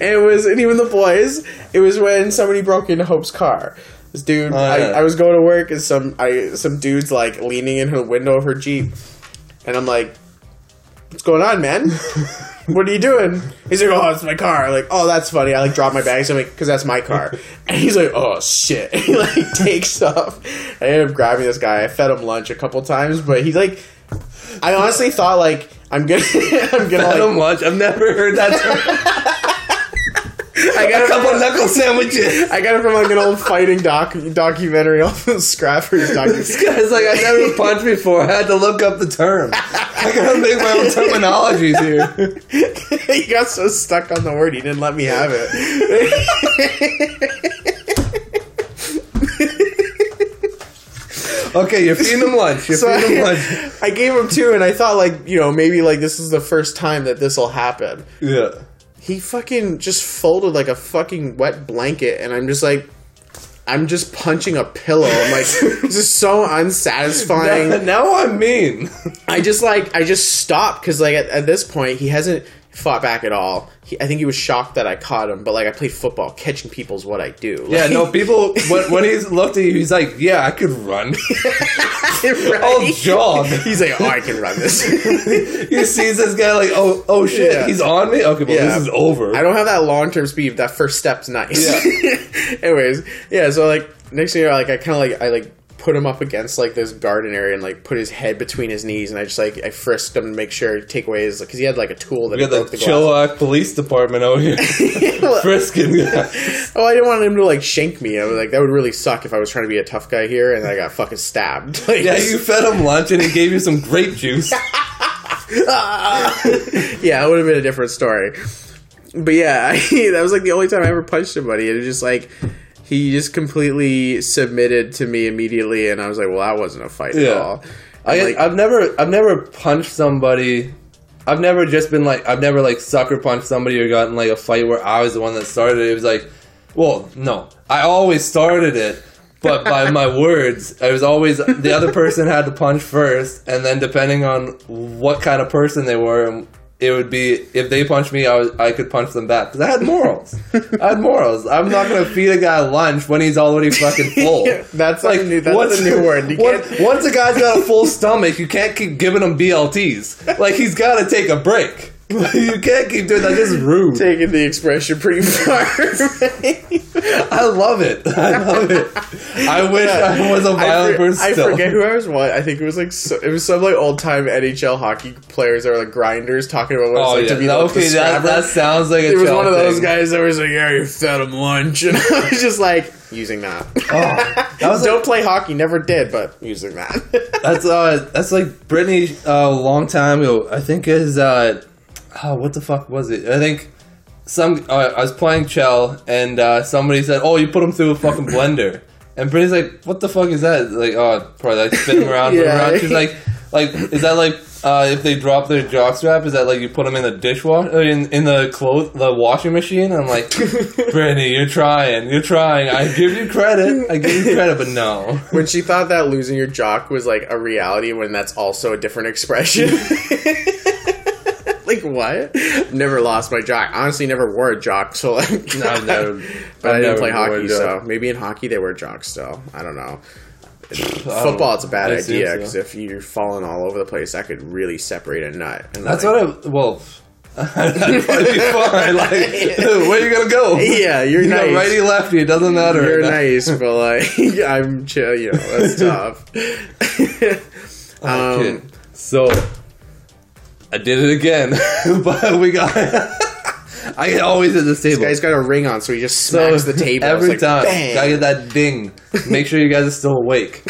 Speaker 1: it was, and even the boys. It was when somebody broke into Hope's car. This dude,
Speaker 2: Oh,
Speaker 1: I. I was going to work, and some I some dudes like leaning in her window of her jeep, and I'm like, "What's going on, man? what are you doing?" He's like, "Oh, it's my car." I'm like, "Oh, that's funny." I like drop my bags. I'm like, "Cause that's my car." And he's like, "Oh shit!" he like takes off. I ended up grabbing this guy. I fed him lunch a couple times, but he like, I honestly thought like I'm gonna, I'm gonna
Speaker 2: I don't
Speaker 1: like,
Speaker 2: watch. I've never heard that term.
Speaker 1: I got a couple
Speaker 2: knuckle sandwiches.
Speaker 1: I got it from like an old fighting doc documentary off of Scrappers
Speaker 2: This
Speaker 1: documentary.
Speaker 2: guy's like, I never punched before. I had to look up the term. I gotta make my own terminologies here.
Speaker 1: he got so stuck on the word he didn't let me have it.
Speaker 2: Okay, you're feeding him lunch. You're
Speaker 1: So
Speaker 2: feeding him
Speaker 1: I,
Speaker 2: lunch.
Speaker 1: I gave him two, and I thought like you know maybe like this is the first time that this will happen.
Speaker 2: Yeah.
Speaker 1: He fucking just folded like a fucking wet blanket, and I'm just like, I'm just punching a pillow. I'm like, this is so unsatisfying.
Speaker 2: Now I'm mean.
Speaker 1: I just like I just stopped because like at, at this point he hasn't fought back at all. He, I think he was shocked that I caught him, but like I play football, catching people is what I do.
Speaker 2: Yeah, no, people, when, when he's looked at you, he's like, yeah, I could run.
Speaker 1: right?
Speaker 2: I'll jog.
Speaker 1: He's like, oh, I can run this.
Speaker 2: he sees this guy like, oh, oh shit,
Speaker 1: Yeah.
Speaker 2: he's on me? Okay, well,
Speaker 1: Yeah.
Speaker 2: this is over.
Speaker 1: I don't have that long term speed. That first step's nice.
Speaker 2: Yeah.
Speaker 1: Anyways, yeah. So like next thing you know, like I kind of like I like put him up against like this garden area and like put his head between his knees and I just like I frisked him to make sure to take away his because he had like a tool that
Speaker 2: We
Speaker 1: he
Speaker 2: got
Speaker 1: broke
Speaker 2: the
Speaker 1: the.
Speaker 2: Chilliwack Police Department out here. Frisking.
Speaker 1: Oh, I didn't want him to like shank me. I was like, that would really suck if I was trying to be a tough guy here and I got fucking stabbed. Like,
Speaker 2: Yeah, you fed him lunch and he gave you some grape juice.
Speaker 1: yeah, it would have been a different story. But yeah, that was like the only time I ever punched somebody. And it was just like he just completely submitted to me immediately, and I was like, well, that wasn't a fight at all.
Speaker 2: I,
Speaker 1: like,
Speaker 2: I've never, I've never punched somebody. I've never just been like, I've never like sucker punched somebody or gotten like a fight where I was the one that started it. It was like, well, no, I always started it, but by my words, I was always the other person had to punch first, and then depending on what kind of person they were, it would be if they punched me, I was I could punch them back because I had morals. I had morals. I'm not gonna feed a guy lunch when he's already fucking full.
Speaker 1: That's like new, that's
Speaker 2: once-
Speaker 1: a new word. You
Speaker 2: once, once a guy's got a full stomach, you can't keep giving him BLTs. Like he's got to take a break. you can't keep doing that. This is rude.
Speaker 1: taking the expression pretty far.
Speaker 2: I love it. I love it. I wish I was a
Speaker 1: I,
Speaker 2: violent
Speaker 1: for-
Speaker 2: person.
Speaker 1: I
Speaker 2: still.
Speaker 1: forget who I was. What I think it was like so, it was some like old time NHL hockey players or like grinders talking about what it's
Speaker 2: Oh
Speaker 1: like
Speaker 2: yeah,
Speaker 1: to be
Speaker 2: no,
Speaker 1: like, the
Speaker 2: okay. That, that sounds like a
Speaker 1: it was one of those
Speaker 2: thing.
Speaker 1: guys that was like, "Yeah, you fed him lunch," and I was just like, using that.
Speaker 2: Oh, that was
Speaker 1: Don't
Speaker 2: like,
Speaker 1: play hockey, never did, but using that.
Speaker 2: that's uh that's like Brittany uh, a long time ago. I think is uh oh, what the fuck was it? I think some uh, I was playing Chell and uh, somebody said, "Oh, you put him through a fucking blender." And Brittany's like, "What the fuck is that?" Like, oh, probably like spin him around,
Speaker 1: Yeah.
Speaker 2: around. She's like, "Like, is that like uh, if they drop their jock strap? Is that like you put them in the dishwasher in in the clothes the washing machine?" I'm like, Brittany, you're trying, you're trying. I give you credit, I give you credit, but no.
Speaker 1: when she thought that losing your jock was like a reality, when that's also a different expression. like what? Never lost my jock. Honestly, never wore a jock. So like,
Speaker 2: No, I've
Speaker 1: but I didn't play hockey, so maybe in hockey they wear jocks still. I don't know. Football, it's a bad idea
Speaker 2: so.
Speaker 1: because if you're falling all over the place, that could really separate a nut. And
Speaker 2: That's
Speaker 1: like-
Speaker 2: what I. Well, that'd probably be fine. Like, where you gonna go?
Speaker 1: Yeah, you're
Speaker 2: You
Speaker 1: nice.
Speaker 2: got righty lefty. It doesn't matter.
Speaker 1: You're nice, but like I'm chill. You know that's tough. Um,
Speaker 2: kid. So I did it again, but we got. I get always at this table.
Speaker 1: Guy's got a ring on, so he just
Speaker 2: So
Speaker 1: smacks the table
Speaker 2: every
Speaker 1: like,
Speaker 2: time.
Speaker 1: bang.
Speaker 2: Gotta get that ding. Make sure you guys are still awake.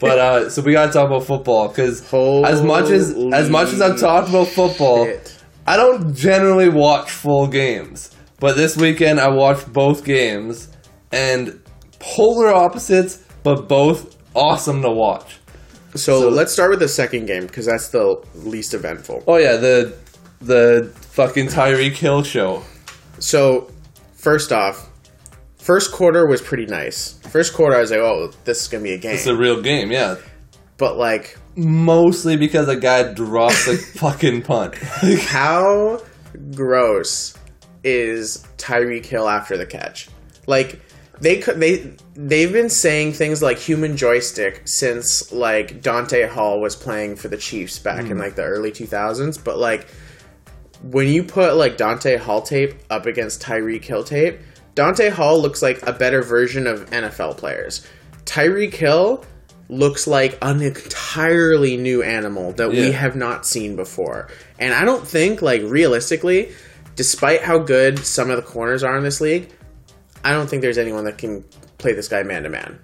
Speaker 2: But uh, so we gotta talk about football because as much as as much as I've talked about football,
Speaker 1: Shit.
Speaker 2: I don't generally watch full games. But this weekend I watched both games and polar opposites, but both awesome to watch.
Speaker 1: So,
Speaker 2: So-
Speaker 1: let's start with the second game because that's the least eventful.
Speaker 2: Oh yeah, the the fucking Tyreek Hill show.
Speaker 1: So first off, first quarter was pretty nice. First quarter, I was like, "Oh, this is gonna be a game,"
Speaker 2: It's a real game, yeah.
Speaker 1: but like
Speaker 2: mostly because a guy drops a fucking punt.
Speaker 1: How gross is Tyreek Hill after the catch? Like they could they they've been saying things like human joystick since like Dante Hall was playing for the Chiefs back in hmm. like the early 2000s, but like when you put like Dante Hall tape up against Tyreek Hill tape, Dante Hall looks like a better version of NFL players. Tyreek Hill looks like an entirely new animal that we have not seen before. And I don't think like realistically, despite how good some of the corners are in this league, I don't think there's anyone that can play this guy man to man.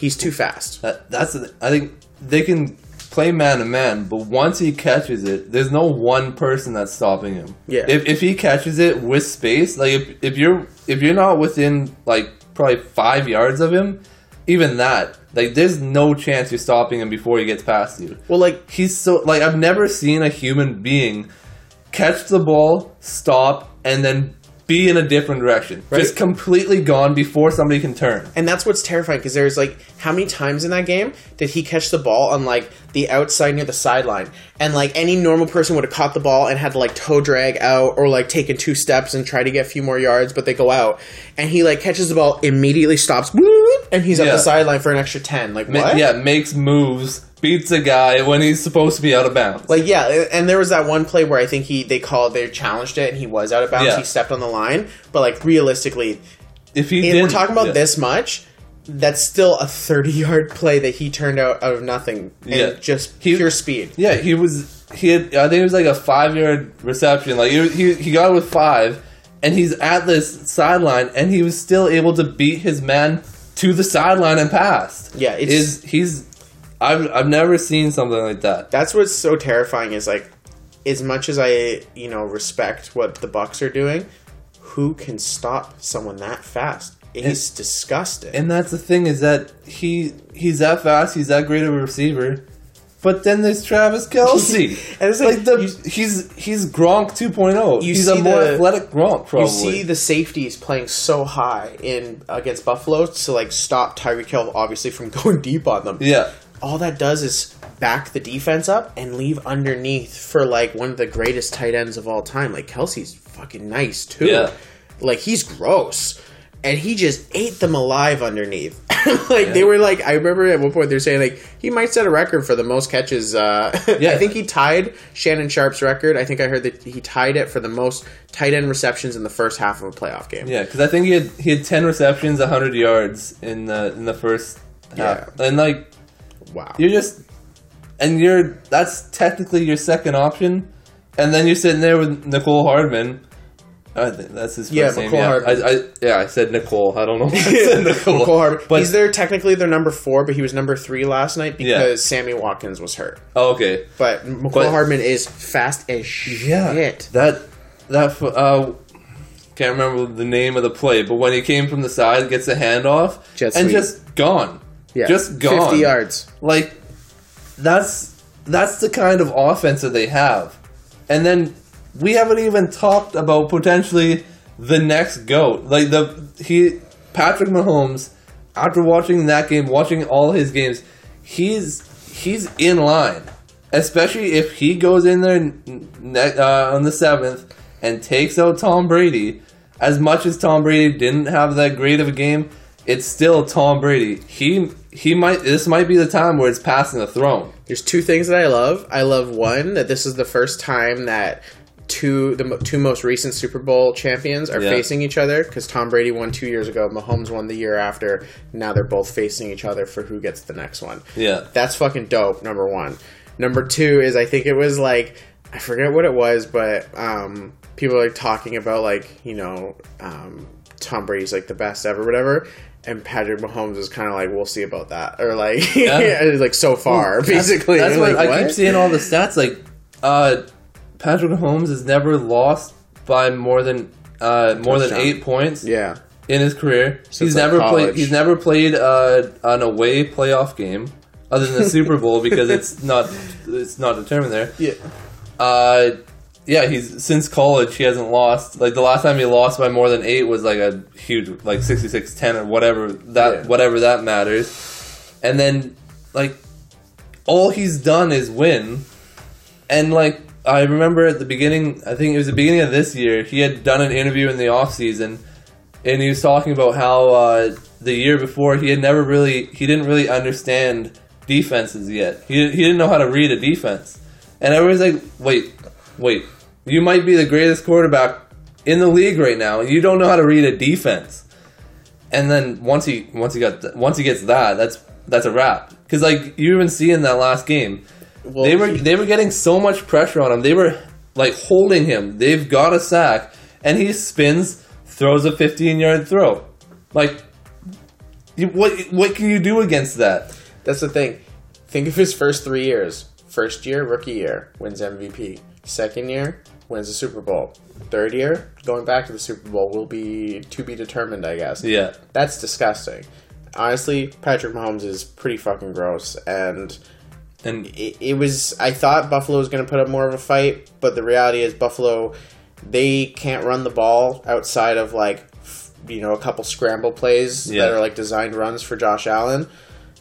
Speaker 1: He's too fast.
Speaker 2: That, that's the- I think they can play man to man, but once he catches it, there's no one person that's stopping him.
Speaker 1: Yeah.
Speaker 2: If, if he catches it with space, like if, if you're if you're not within like probably five yards of him, even that, like there's no chance you're stopping him before he gets past you.
Speaker 1: Well, like
Speaker 2: He's so like I've never seen a human being catch the ball, stop, and then be in a different direction.
Speaker 1: Right.
Speaker 2: Just completely gone before somebody can turn.
Speaker 1: And that's what's terrifying because there's like how many times in that game did he catch the ball on like the outside near the sideline, and like any normal person would have caught the ball and had to like toe drag out or like taken two steps and try to get a few more yards, but they go out, and he like catches the ball, immediately stops, and he's at
Speaker 2: Yeah.
Speaker 1: the sideline for an extra ten. Like
Speaker 2: Ma-
Speaker 1: what?
Speaker 2: Yeah, makes moves, beats a guy when he's supposed to be out of bounds.
Speaker 1: Like yeah, and there was that one play where I think he they called they challenged it and he was out of bounds.
Speaker 2: Yeah.
Speaker 1: He stepped on the line, but like realistically,
Speaker 2: if he
Speaker 1: if we're talking about this much, that's still a thirty-yard play that he turned out out of nothing and
Speaker 2: Yeah.
Speaker 1: just
Speaker 2: He-
Speaker 1: pure speed.
Speaker 2: yeah, he was. He had. I think it was like a five yard reception. Like he, he he got it with five, and he's at this sideline, and he was still able to beat his man to the sideline and passed.
Speaker 1: Yeah, it's-
Speaker 2: is he's. I've I've never seen something like that.
Speaker 1: That's what's so terrifying is like, as much as I you know respect what the Bucks are doing, who can stop someone that fast? It's disgusting.
Speaker 2: And that's the thing is that he he's that fast. He's that great of a receiver. But then there's Travis Kelce.
Speaker 1: And it's
Speaker 2: like
Speaker 1: like,
Speaker 2: the,
Speaker 1: you-
Speaker 2: he's he's Gronk 2.0.
Speaker 1: You
Speaker 2: He's a more
Speaker 1: the-
Speaker 2: athletic Gronk. Probably.
Speaker 1: You see the safeties playing so high in against Buffalo to like stop Tyreek Hill obviously from going deep on them.
Speaker 2: yeah.
Speaker 1: All that does is back the defense up and leave underneath for like one of the greatest tight ends of all time. Like Kelce's fucking nice too.
Speaker 2: Yeah.
Speaker 1: Like he's gross. And he just ate them alive underneath. like they were like I remember at one point they're saying like he might set a record for the most catches uh
Speaker 2: Yeah.
Speaker 1: I think he tied Shannon Sharpe's record. I think I heard that he tied it for the most tight end receptions in the first half of a playoff game.
Speaker 2: Yeah, because I think he had he had ten receptions, hundred yards in the in the first half, Yeah. and like
Speaker 1: Wow.
Speaker 2: you're just and you're that's technically your second option, and then you're sitting there with Nicole Hardman. I think that's his first
Speaker 1: Yeah,
Speaker 2: name.
Speaker 1: Mecole
Speaker 2: yeah.
Speaker 1: Hardman.
Speaker 2: I, I, yeah, I said Nicole. I don't know. I said Nicole.
Speaker 1: Nicole Hardman.
Speaker 2: But
Speaker 1: He's there technically they're number four, but he was number three last night because
Speaker 2: Yeah.
Speaker 1: Sammy Watkins was hurt.
Speaker 2: oh, okay.
Speaker 1: But Nicole
Speaker 2: But-
Speaker 1: Hardman is fast as shit.
Speaker 2: That that uh can't remember the name of the play, but when he came from the side, gets the handoff
Speaker 1: Jet
Speaker 2: and
Speaker 1: sweep.
Speaker 2: just gone.
Speaker 1: Yeah.
Speaker 2: Just gone.
Speaker 1: 50 yards.
Speaker 2: Like that's that's the kind of offense that they have. And then we haven't even talked about potentially the next goat. Like the he Patrick Mahomes after watching that game, watching all his games, he's he's in line. Especially if he goes in there ne- uh, on the seventh and takes out Tom Brady. As much as Tom Brady didn't have that great of a game, it's still Tom Brady. He he might this might be the time where it's passing the throne.
Speaker 1: There's two things that I love. I love one that this is the first time that two the two most recent Super Bowl champions are
Speaker 2: Yeah.
Speaker 1: facing each other because Tom Brady won two years ago, Mahomes won the year after. Now they're both facing each other for who gets the next one.
Speaker 2: Yeah.
Speaker 1: That's fucking dope. Number one. Number two is I think it was like I forget what it was, but um, people are talking about like you know um, Tom Brady's like the best ever, whatever. And Patrick Mahomes is kind of like, we'll see about that, or like,
Speaker 2: Yeah.
Speaker 1: like so far, basically.
Speaker 2: That's
Speaker 1: You're
Speaker 2: what
Speaker 1: like,
Speaker 2: I keep seeing all the stats. Like, uh, Patrick Mahomes has never lost by more than uh, more than eight points
Speaker 1: Yeah,
Speaker 2: in his career.
Speaker 1: Since,
Speaker 2: he's
Speaker 1: like,
Speaker 2: never played. He's never played uh, an away playoff game other than the Super Bowl because it's not it's not determined there.
Speaker 1: yeah.
Speaker 2: Uh, yeah, he's since college he hasn't lost. Like the last time he lost by more than eight was like a huge like 66-10 or whatever that
Speaker 1: Yeah.
Speaker 2: whatever that matters. And then like all he's done is win. And like I remember at the beginning, I think it was the beginning of this year, he had done an interview in the off season, and he was talking about how uh, the year before he had never really he didn't really understand defenses yet. He he didn't know how to read a defense, and everyone's like, wait, wait, you might be the greatest quarterback in the league right now, and you don't know how to read a defense. And then once he once he got once he gets that, that's that's a wrap. Because like you even see in that last game,
Speaker 1: Well,
Speaker 2: they were
Speaker 1: he-
Speaker 2: they were getting so much pressure on him. They were like holding him. They've got a sack, and he spins, throws a 15 yard throw. Like, what what can you do against that?
Speaker 1: That's the thing. Think of his first three years. First year, rookie year, wins MVP. Second year, wins the Super Bowl. Third year, going back to the Super Bowl will be to be determined, I guess.
Speaker 2: Yeah,
Speaker 1: That's disgusting. Honestly, Patrick Mahomes is pretty fucking gross, and
Speaker 2: and
Speaker 1: it, it was. I thought Buffalo was going to put up more of a fight, but the reality is Buffalo, they can't run the ball outside of like, you know, a couple scramble plays
Speaker 2: Yeah.
Speaker 1: that are like designed runs for Josh Allen,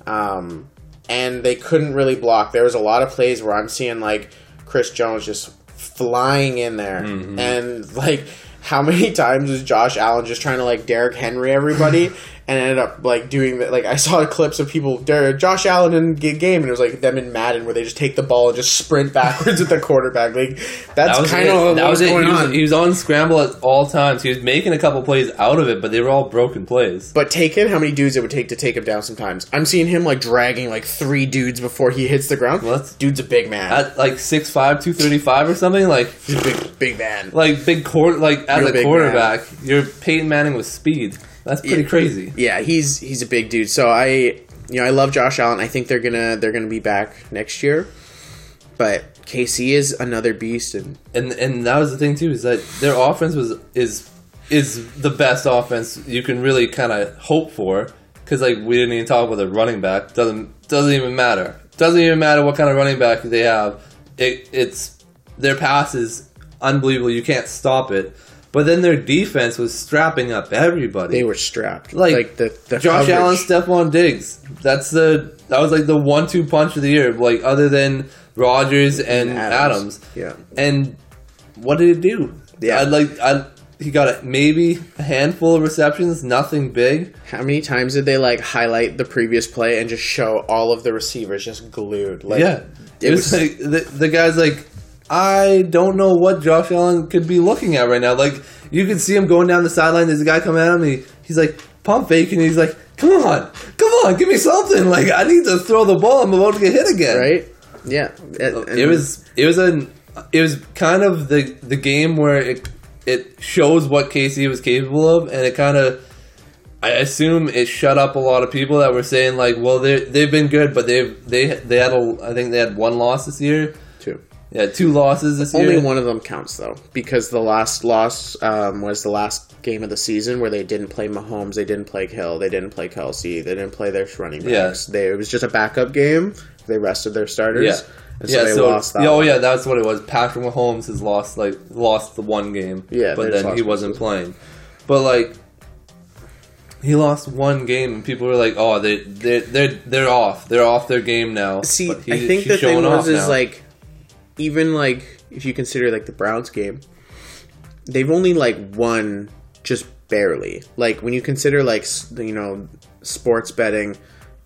Speaker 1: um, and they couldn't really block. There was a lot of plays where I'm seeing like Chris Jones just flying in there, mm-hmm. and like. How many times is Josh Allen just trying to like Derrick Henry everybody and ended up like doing that? Like I saw clips of people, Josh Allen in game, and it was like them in Madden where they just take the ball and just sprint backwards at the quarterback. Like that's
Speaker 2: that was
Speaker 1: kind
Speaker 2: it.
Speaker 1: of
Speaker 2: that
Speaker 1: what
Speaker 2: was it.
Speaker 1: going
Speaker 2: He was,
Speaker 1: on.
Speaker 2: he was on scramble at all times. He was making a couple plays out of it, but they were all broken plays.
Speaker 1: but take in how many dudes it would take to take him down. Sometimes I'm seeing him like dragging like three dudes before he hits the ground.
Speaker 2: Well, that's-
Speaker 1: Dude's a big man.
Speaker 2: At like 6'5", 235 or something, like
Speaker 1: He's a big big man.
Speaker 2: like big court like as
Speaker 1: Real
Speaker 2: a quarterback, you're Peyton Manning with speed. That's pretty
Speaker 1: Yeah.
Speaker 2: crazy.
Speaker 1: Yeah, he's he's a big dude. So I you know I love Josh Allen. I think they're gonna they're gonna be back next year. But KC is another beast, and
Speaker 2: And and that was the thing too is that their offense was is is the best offense you can really kind of hope for because like we didn't even talk about the running back doesn't doesn't even matter doesn't even matter what kind of running back they have it it's their pass is unbelievable you can't stop it but then their defense was strapping up everybody
Speaker 1: they were strapped.
Speaker 2: Like,
Speaker 1: Like, the, the
Speaker 2: Josh
Speaker 1: coverage.
Speaker 2: Allen, Stefon Diggs. That's the that was like the one-two punch of the year. Like other than Rodgers and, Adams.
Speaker 1: Yeah.
Speaker 2: And what did it do?
Speaker 1: Yeah.
Speaker 2: I like I he got a, maybe a handful of receptions, nothing big.
Speaker 1: How many times did they like highlight the previous play and just show all of the receivers just glued? Like,
Speaker 2: yeah,
Speaker 1: it
Speaker 2: it was,
Speaker 1: was.
Speaker 2: like the, the guy's like, I don't know what Josh Allen could be looking at right now. Like you can see him going down the sideline. There's a guy coming at him. He, he's like pump fake, and he's like, "Come on, come on, give me something! Like I need to throw the ball. I'm about to get hit again."
Speaker 1: right? Yeah, And-
Speaker 2: It was it was an it was kind of the the game where it it shows what KC was capable of, and it kind of. I assume it shut up a lot of people that were saying like, well, they they've been good, but they've they they had a I think they had one loss this year. Yeah, two losses this
Speaker 1: Only
Speaker 2: year.
Speaker 1: one of them counts though, because the last loss um, was the last game of the season where they didn't play Mahomes, they didn't play Hill, they didn't play Kelce, they didn't play their running
Speaker 2: Yeah.
Speaker 1: backs. They, it was just a backup game. They rested their starters.
Speaker 2: Yeah.
Speaker 1: and so
Speaker 2: yeah,
Speaker 1: they
Speaker 2: so
Speaker 1: lost that.
Speaker 2: yeah, oh
Speaker 1: one.
Speaker 2: yeah, that's what it was. Patrick Mahomes has lost like lost the one game,
Speaker 1: Yeah,
Speaker 2: but then he wasn't
Speaker 1: one.
Speaker 2: playing. But like, he lost one game, and people were like, "Oh, they they they're they're off. They're off their game now."
Speaker 1: See,
Speaker 2: But he-
Speaker 1: I think the thing was is
Speaker 2: now.
Speaker 1: like, even like if you consider like the Browns game, they've only like won just barely. Like when you consider like you know sports betting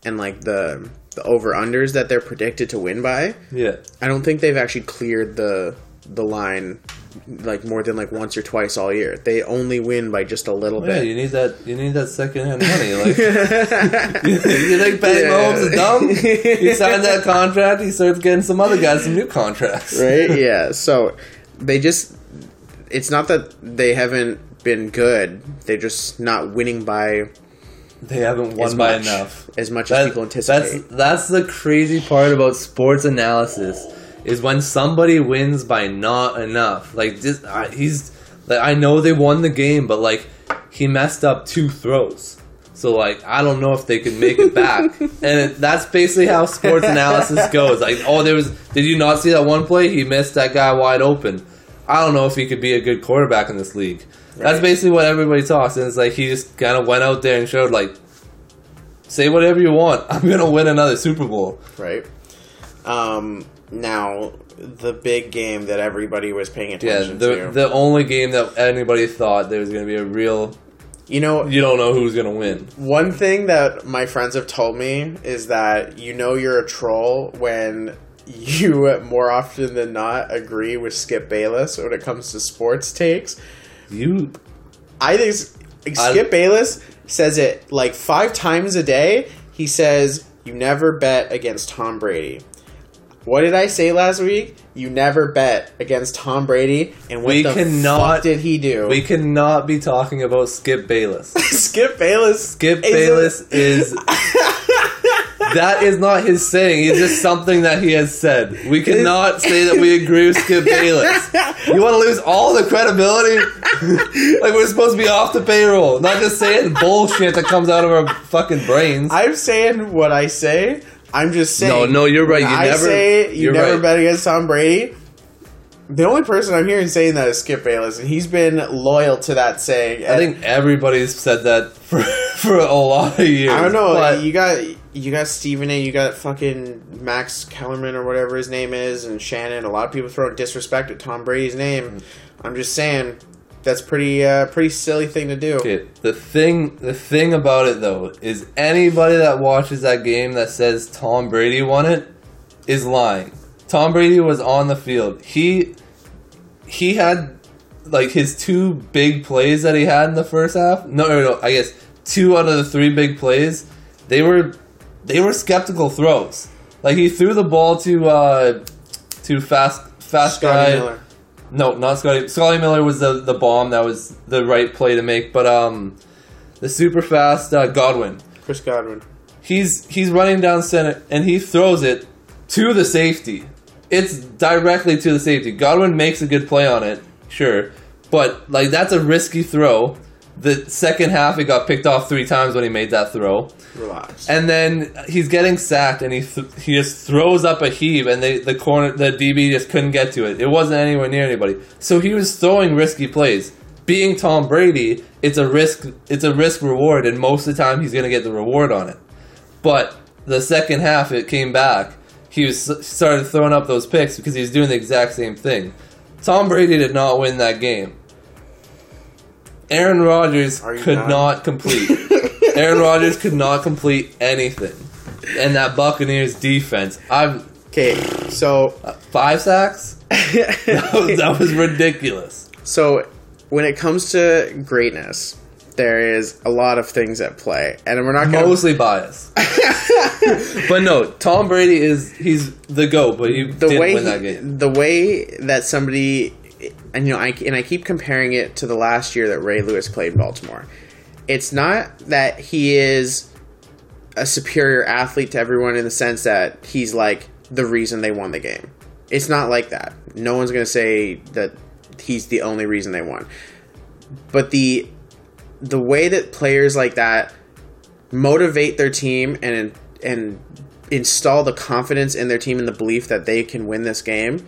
Speaker 1: and like the the over unders that they're predicted to win by,
Speaker 2: yeah,
Speaker 1: I don't think they've actually cleared the the line like more than like once or twice all year. They only win by just a little
Speaker 2: yeah,
Speaker 1: bit.
Speaker 2: you need that. You need that second hand money. Like, you think Patty
Speaker 1: Yeah.
Speaker 2: Mahomes is dumb? He signed that contract. He starts getting some other guys some new contracts.
Speaker 1: right? Yeah. So they just it's not that they haven't been good. They're just not winning by
Speaker 2: They haven't won by
Speaker 1: much,
Speaker 2: enough.
Speaker 1: as much
Speaker 2: That-
Speaker 1: as people anticipate.
Speaker 2: That's that's the crazy part about sports analysis is when somebody wins by not enough. Like this, I, he's like I know they won the game, but like he messed up two throws. So like I don't know if they can make it back, and it, that's basically how sports analysis goes. Like oh, there was did you not see that one play? He missed that guy wide open. I don't know if he could be a good quarterback in this league. That's basically what everybody talks, and it's like he just kind of went out there and showed like say whatever you want. I'm gonna win another Super Bowl.
Speaker 1: right. Um, now the big game that everybody was paying
Speaker 2: Yeah,
Speaker 1: attention
Speaker 2: the
Speaker 1: to.
Speaker 2: the only game that anybody thought there was going to be a real.
Speaker 1: you know,
Speaker 2: You don't know who's going to win.
Speaker 1: One thing that my friends have told me is that you know you're a troll when you more often than not agree with Skip Bayless when it comes to sports takes.
Speaker 2: You
Speaker 1: I think s-
Speaker 2: I-
Speaker 1: Skip Bayless says it like five times a day. He says, You never bet against Tom Brady. What did I say last week? You never bet against Tom Brady. And what
Speaker 2: We
Speaker 1: the
Speaker 2: cannot-
Speaker 1: fuck did he do?
Speaker 2: we cannot be talking about Skip Bayless.
Speaker 1: Skip Bayless.
Speaker 2: Skip Bayless is that is not his saying. It's just something that he has said. We cannot say that we agree with Skip Bayless. You want to lose all the credibility? like we're supposed to be off the payroll, not just saying bullshit that comes out of our fucking brains.
Speaker 1: I'm saying what I say. I'm just saying.
Speaker 2: No, no, you're right. You
Speaker 1: I
Speaker 2: never-
Speaker 1: say you
Speaker 2: you're
Speaker 1: never
Speaker 2: right.
Speaker 1: bet against Tom Brady. The only person I'm hearing saying that is Skip Bayless, and he's been loyal to that saying.
Speaker 2: I think everybody's said that for for a lot of years.
Speaker 1: I don't know. you got you got Stephen A. You got fucking Max Kellerman or whatever his name is, and Shannon. A lot of people throwing disrespect at Tom Brady's name.
Speaker 2: Mm.
Speaker 1: I'm just saying that's pretty uh, pretty silly thing to do.
Speaker 2: Okay, the thing the thing about it though is anybody that watches that game that says Tom Brady won it is lying. Tom Brady was on the field. He he had like his two big plays that he had in the first half. No, no, no. I guess two out of the three big plays, they were they were skeptical throws. Like he threw the ball to uh to fast fast
Speaker 1: Scotty
Speaker 2: guy.
Speaker 1: Miller.
Speaker 2: No, not Scotty. Scotty Miller was the the bomb that was the right play to make, but um, the super fast uh, Godwin.
Speaker 1: Chris Godwin.
Speaker 2: He's he's running down center and he throws it to the safety. It's directly to the safety. Godwin makes a good play on it, sure, but like that's a risky throw. The second half, he got picked off three times when he made that throw.
Speaker 1: Relax.
Speaker 2: And then he's getting sacked, and he th- he just throws up a heave, and they the corner the DB just couldn't get to it. It wasn't anywhere near anybody, so he was throwing risky plays. Being Tom Brady, it's a risk it's a risk reward, and most of the time he's gonna get the reward on it. But the second half, it came back. He was started throwing up those picks because he was doing the exact same thing. Tom Brady did not win that game. Aaron Rodgers could
Speaker 1: not?
Speaker 2: not complete. Aaron Rodgers could not complete anything. And that Buccaneers defense, I'm
Speaker 1: Okay, so uh,
Speaker 2: five sacks. That was, that was ridiculous.
Speaker 1: so when it comes to greatness, there is a lot of things at play, and we're not to
Speaker 2: Mostly biased, but no. Tom Brady is he's the goat, but he
Speaker 1: the
Speaker 2: didn't
Speaker 1: way
Speaker 2: win that
Speaker 1: he-
Speaker 2: game.
Speaker 1: the way that somebody and you know I and I keep comparing it to the last year that Ray Lewis played in Baltimore. It's not that he is a superior athlete to everyone in the sense that he's like the reason they won the game. It's not like that. No one's going to say that he's the only reason they won. But the the way that players like that motivate their team and and install the confidence in their team and the belief that they can win this game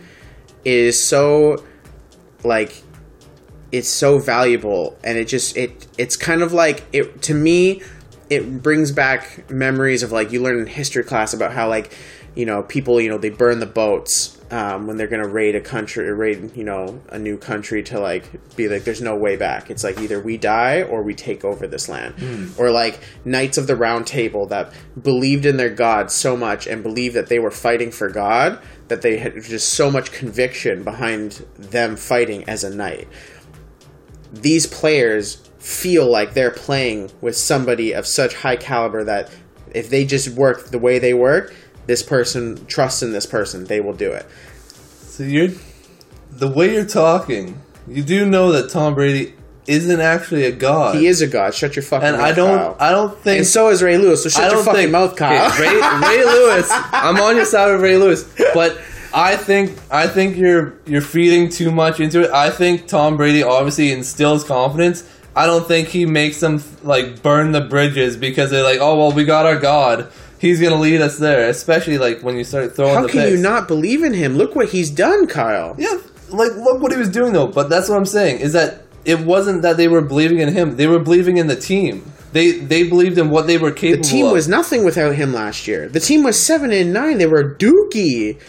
Speaker 1: is so like it's so valuable and it just it it's kind of like it to me it brings back memories of like you learn in history class about how like you know people you know they burn the boats um, when they're gonna raid a country raid you know a new country to like be like there's no way back. It's like either we die or we take over this land. Or like knights of the round table that believed in their god so much and believed that they were fighting for god that they had just so much conviction behind them fighting as a knight these players feel like they're playing with somebody of such high caliber that if they just work the way they work, this person trusts in this person, they will do it.
Speaker 2: So you're the way you're talking. You do know that Tom Brady isn't actually a god,
Speaker 1: He is a god. Shut your fucking
Speaker 2: and
Speaker 1: mouth,
Speaker 2: I don't.
Speaker 1: Kyle.
Speaker 2: I don't think.
Speaker 1: and so is Ray Lewis. So shut your fucking
Speaker 2: think
Speaker 1: mouth, Kyle.
Speaker 2: Okay, Ray, Ray Lewis. I'm on your side with Ray Lewis, but I think I think you're you're feeding too much into it. I think Tom Brady obviously instills confidence. I don't think he makes them like burn the bridges because they're like, oh well, we got our God. He's gonna lead us there. Especially like when you start throwing.
Speaker 1: How
Speaker 2: the
Speaker 1: can
Speaker 2: picks.
Speaker 1: you not believe in him? Look what he's done, Kyle.
Speaker 2: Yeah, like look what he was doing though. But that's what I'm saying is that it wasn't that they were believing in him; they were believing in the team. They they believed in what they were capable.
Speaker 1: The team
Speaker 2: of.
Speaker 1: was nothing without him last year. The team was seven and nine. They were dookie.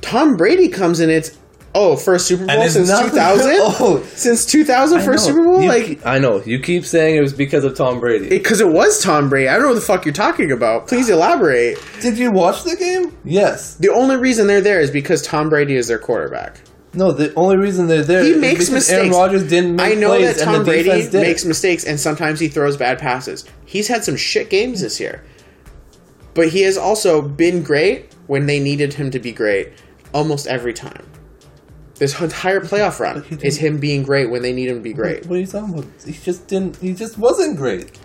Speaker 1: Tom Brady comes in. It's oh first Super Bowl since two thousand.
Speaker 2: Oh.
Speaker 1: since two thousand first. Super Bowl.
Speaker 2: You
Speaker 1: like
Speaker 2: I know you keep saying it was because of Tom Brady.
Speaker 1: because it, was Tom Brady. I don't know what the fuck you're talking about. Please elaborate.
Speaker 2: Did you watch the game? Yes.
Speaker 1: The only reason they're there is because Tom Brady is their quarterback.
Speaker 2: No, the only reason they're there
Speaker 1: He
Speaker 2: is
Speaker 1: makes
Speaker 2: because
Speaker 1: mistakes.
Speaker 2: Aaron Rodgers didn't make
Speaker 1: I know
Speaker 2: plays
Speaker 1: that
Speaker 2: and
Speaker 1: Tom
Speaker 2: the
Speaker 1: Brady makes mistakes and sometimes he throws bad passes. He's had some shit games this year. But he has also been great when they needed him to be great almost every time. This entire playoff run is him being great when they need him to be great.
Speaker 2: What are you talking about? He just didn't. He just wasn't great.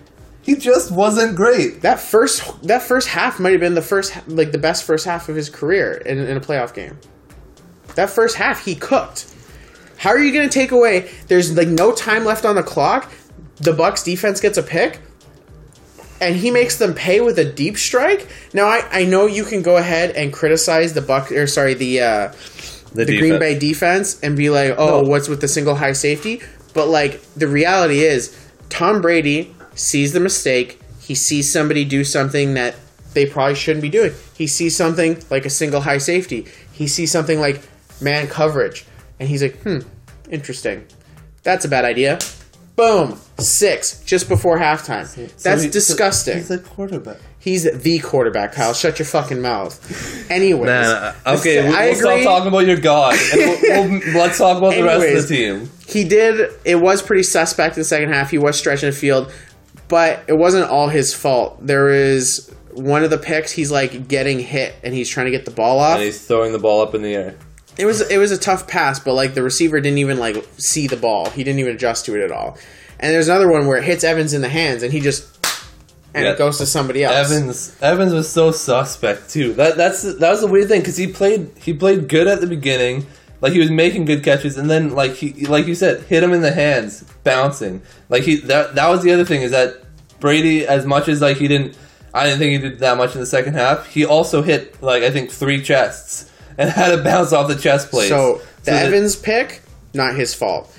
Speaker 2: He just wasn't great.
Speaker 1: That first that first half might have been the first like the best first half of his career in, in a playoff game. That first half he cooked. How are you going to take away? There's like no time left on the clock. The Bucks defense gets a pick, and he makes them pay with a deep strike. Now I, I know you can go ahead and criticize the Buck or sorry the uh, the, Green Bay defense and be like, oh,
Speaker 2: No.
Speaker 1: what's with the single high safety? But like the reality is, Tom Brady sees the mistake. He sees somebody do something that they probably shouldn't be doing. He sees something like a single high safety. He sees something like man coverage, and he's like, hmm, interesting. That's a bad idea. Boom, six just before halftime.
Speaker 2: So
Speaker 1: That's
Speaker 2: he- so
Speaker 1: disgusting.
Speaker 2: He's a quarterback.
Speaker 1: He's the quarterback, Kyle. Shut your fucking mouth. Anyways,
Speaker 2: okay, we'll,
Speaker 1: I
Speaker 2: we'll stop talking about your god, and we'll, we'll, let's talk about the rest of the team.
Speaker 1: he did it was pretty suspect in the second half he was stretching the field but it wasn't all his fault there is one of the picks he's like getting hit and he's trying to get the ball off
Speaker 2: And he's throwing the ball up in the air.
Speaker 1: It was it was a tough pass but like the receiver didn't even like see the ball he didn't even adjust to it at all and there's another one where it hits evans in the hands and he just and
Speaker 2: Yeah.
Speaker 1: it goes to somebody else
Speaker 2: Evans Evans was so suspect too. That that's that was the weird thing because he played he played good at the beginning, like he was making good catches, and then like he like you said, hit him in the hands, bouncing. Like he that that was the other thing is that Brady, as much as like he didn't, I didn't think he did that much in the second half. He also hit like I think three chests and had to bounce off the chest plate.
Speaker 1: So the Evans pick, not his fault.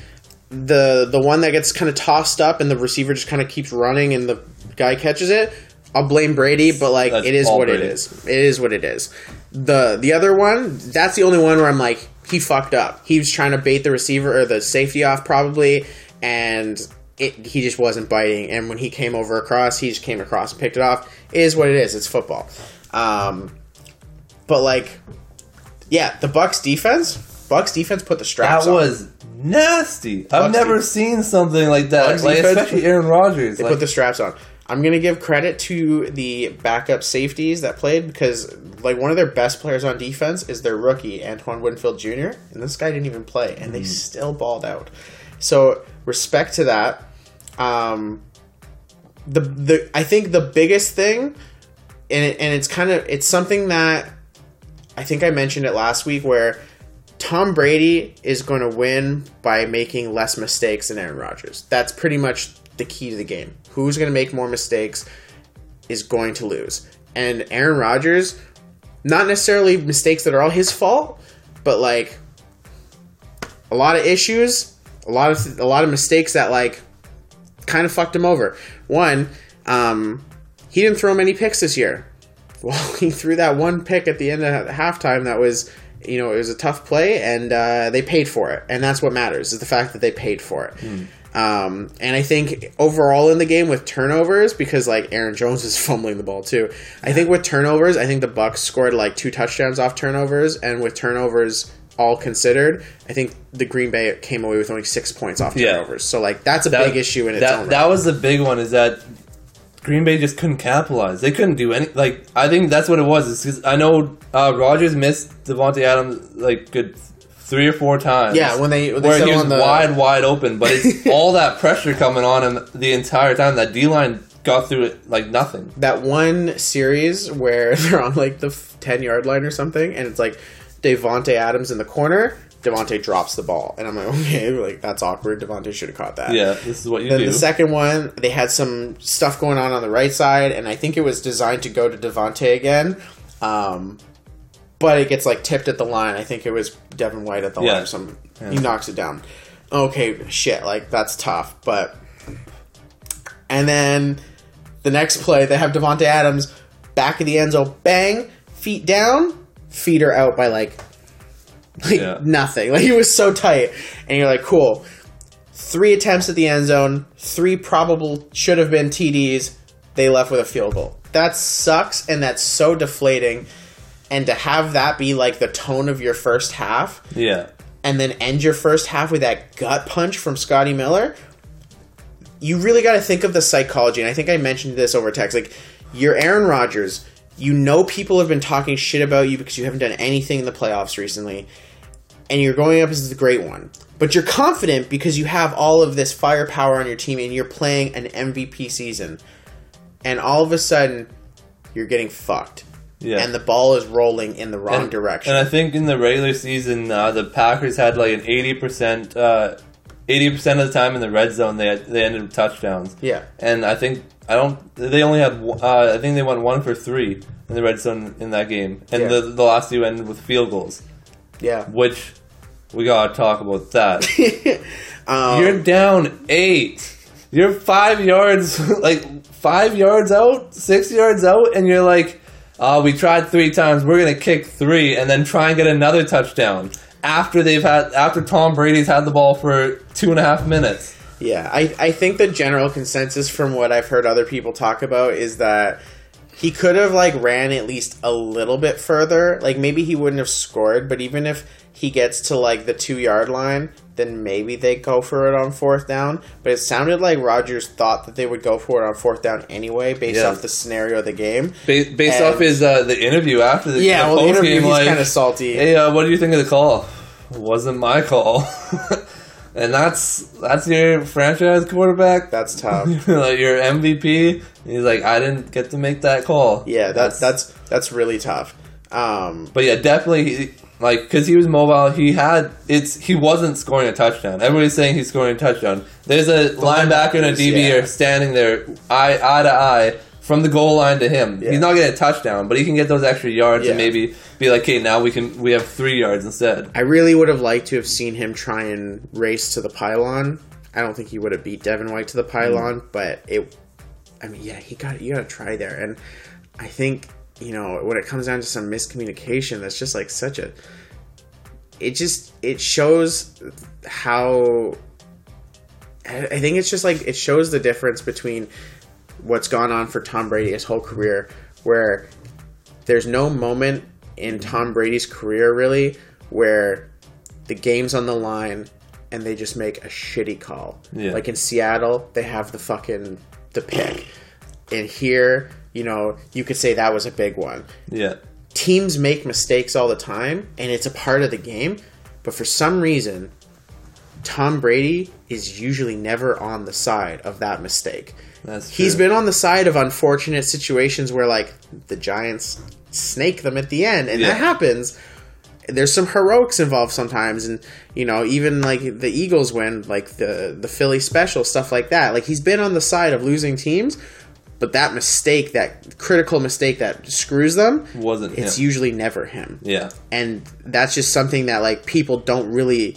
Speaker 1: The the one that gets kind of tossed up and the receiver just kind of keeps running and the guy catches it. I'll blame Brady, but like
Speaker 2: That's
Speaker 1: it is what it
Speaker 2: Brady.
Speaker 1: is. It is what it is. The the other one, that's the only one where I'm like he fucked up. He was trying to bait the receiver or the safety off probably, and it, he just wasn't biting. And when he came over across, he just came across and picked it off. It is what it is. It's football. Um, but like, yeah, the Bucks defense. Bucks defense put the straps on.
Speaker 2: that
Speaker 1: on.
Speaker 2: was nasty. I've never
Speaker 1: defense.
Speaker 2: seen something like that.
Speaker 1: Bucks
Speaker 2: like
Speaker 1: defense-
Speaker 2: especially Aaron Rodgers.
Speaker 1: They
Speaker 2: Like,
Speaker 1: put the straps on. I'm gonna give credit to the backup safeties that played because like one of their best players on defense is their rookie Antoine Winfield Jr. and this guy didn't even play and they still balled out. So respect to that. Um, the the I think the biggest thing, and it, and it's kind of it's something that I think I mentioned it last week where Tom Brady is going to win by making less mistakes than Aaron Rodgers. That's pretty much the key to the game. Who's going to make more mistakes is going to lose. And Aaron Rodgers, not necessarily mistakes that are all his fault, but like a lot of issues, a lot of a lot of mistakes that like kind of fucked him over. One, um, he didn't throw many picks this year. Well, he threw that one pick at the end of halftime that was, you know, it was a tough play, and uh, they paid for it, and that's what matters is the fact that they paid for it. Um, and I think overall in the game with turnovers, because like Aaron Jones is fumbling the ball too. I think with turnovers, I think the Bucks scored like two touchdowns off turnovers, and with turnovers all considered, I think the Green Bay came away with only six points off
Speaker 2: Yeah.
Speaker 1: turnovers. So like that's a
Speaker 2: that-
Speaker 1: big issue in its
Speaker 2: that,
Speaker 1: own.
Speaker 2: That
Speaker 1: right.
Speaker 2: was the big one. Is that Green Bay just couldn't capitalize. They couldn't do any. Like I think that's what it was. Is 'cause I know uh, Rodgers missed Davante Adams like good three or four times.
Speaker 1: Yeah, when they- when
Speaker 2: where he was
Speaker 1: the-
Speaker 2: wide, wide open, but it's all that pressure coming on him the entire time. That D line got through it like nothing.
Speaker 1: that one series where they're on like the ten yard line or something, and it's like Davante Adams in the corner. Davante drops the ball, and I'm like, okay, like that's awkward. Davante should have caught that.
Speaker 2: Yeah, this is what you
Speaker 1: Then
Speaker 2: do.
Speaker 1: the second one, they had some stuff going on on the right side, and I think it was designed to go to Davante again. Um, but it gets like tipped at the line. I think it was Devin White at the
Speaker 2: Yeah.
Speaker 1: line. Or some he knocks it down. Okay, shit, like that's tough, but And then the next play, they have Davante Adams back of the end zone, bang, feet down, feet are out by like, like
Speaker 2: Yeah.
Speaker 1: nothing. Like he was so tight, and you're like, cool. Three attempts at the end zone, three probable should have been TDs. They left with a field goal. That sucks, and that's so deflating. And to have that be like the tone of your first half,
Speaker 2: Yeah.
Speaker 1: and then end your first half with that gut punch from Scotty Miller, you really got to think of the psychology. And I think I mentioned this over text. Like, you're Aaron Rodgers. You know people have been talking shit about you because you haven't done anything in the playoffs recently, and you're going up as the great one. But you're confident because you have all of this firepower on your team and you're playing an MVP season. And all of a sudden, you're getting fucked.
Speaker 2: Yeah.
Speaker 1: And the ball is rolling in the wrong
Speaker 2: and,
Speaker 1: direction.
Speaker 2: And I think in the regular season, uh, the Packers had like an eighty percent, uh, eighty percent of the time in the red zone, they they ended with touchdowns.
Speaker 1: yeah.
Speaker 2: And I think I don't. They only had. Uh, I think they went one for three in the red zone in that game, and
Speaker 1: Yeah.
Speaker 2: the the last two ended with field goals,
Speaker 1: Yeah.
Speaker 2: which we gotta talk about that.
Speaker 1: um,
Speaker 2: You're down eight. You're five yards, like five yards out, six yards out, and you're like, "Oh, we tried three times. We're gonna kick three, and then try and get another touchdown." After they've had, after Tom Brady's had the ball for two and a half minutes.
Speaker 1: Yeah, I, I think the general consensus from what I've heard other people talk about is that he could have like ran at least a little bit further. Like maybe he wouldn't have scored, but even if he gets to like the two yard line, then maybe they go for it on fourth down. But it sounded like Rodgers thought that they would go for it on fourth down anyway, based
Speaker 2: Yeah.
Speaker 1: off the scenario of the game.
Speaker 2: Ba- based
Speaker 1: And-
Speaker 2: off his uh, the interview after the,
Speaker 1: Yeah, well, the interview
Speaker 2: game,
Speaker 1: he's
Speaker 2: like,
Speaker 1: kind of salty.
Speaker 2: hey, uh, what do you think of the call? Wasn't my call, and that's that's your franchise quarterback.
Speaker 1: That's tough.
Speaker 2: like your MVP. He's like, I didn't get to make that call.
Speaker 1: Yeah, that's that's that's really tough. Um,
Speaker 2: But yeah, definitely, he- like because he was mobile, he had it's he wasn't scoring a touchdown. Everybody's saying he's scoring a touchdown. There's a linebacker and a DB
Speaker 1: yeah.
Speaker 2: are standing there eye eye to eye from the goal line to him.
Speaker 1: Yeah.
Speaker 2: He's not getting a touchdown, but he can get those extra yards and maybe be like, okay, now we can we have three yards instead.
Speaker 1: I really would have liked to have seen him try and race to the pylon. I don't think he would have beat Devin White to the pylon, mm. but it. I mean, yeah, he got you got to try there, and I think you know when it comes down to some miscommunication, that's just like such a. It just it shows how. I think it's just like it shows the difference between what's gone on for Tom Brady his whole career, where there's no moment in Tom Brady's career really where the game's on the line and they just make a shitty call.
Speaker 2: Yeah.
Speaker 1: Like in Seattle, they have the fucking the pick. And here, you know, you could say that was a big one.
Speaker 2: Yeah,
Speaker 1: Teams make mistakes all the time and it's a part of the game, but for some reason Tom Brady is usually never on the side of that mistake.
Speaker 2: that's
Speaker 1: He's
Speaker 2: true.
Speaker 1: been on the side of unfortunate situations where like the Giants snake them at the end, and
Speaker 2: Yeah.
Speaker 1: that happens. There's some heroics involved sometimes, and you know even like the Eagles win, like the the Philly special stuff like that. Like he's been on the side of losing teams, but that mistake, that critical mistake that screws them,
Speaker 2: wasn't
Speaker 1: it's
Speaker 2: him.
Speaker 1: usually never him
Speaker 2: yeah,
Speaker 1: and that's just something that like people don't really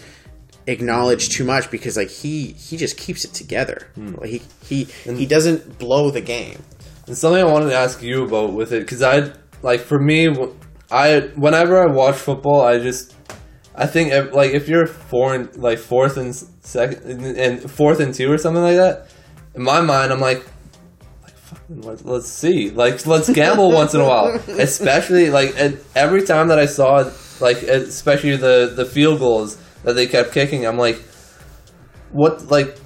Speaker 1: acknowledge too much because like he he just keeps it together hmm. like he he he doesn't blow the game
Speaker 2: And something I wanted to ask you about with it, because I like for me, I whenever I watch football, I just I think if, like if you're four and like fourth and second and fourth and two or something like that, in my mind, I'm like. like, fucking Let's, let's see. Like, let's gamble once in a while. Especially like every time that I saw, like, especially the the field goals that they kept kicking. I'm like, what? Like,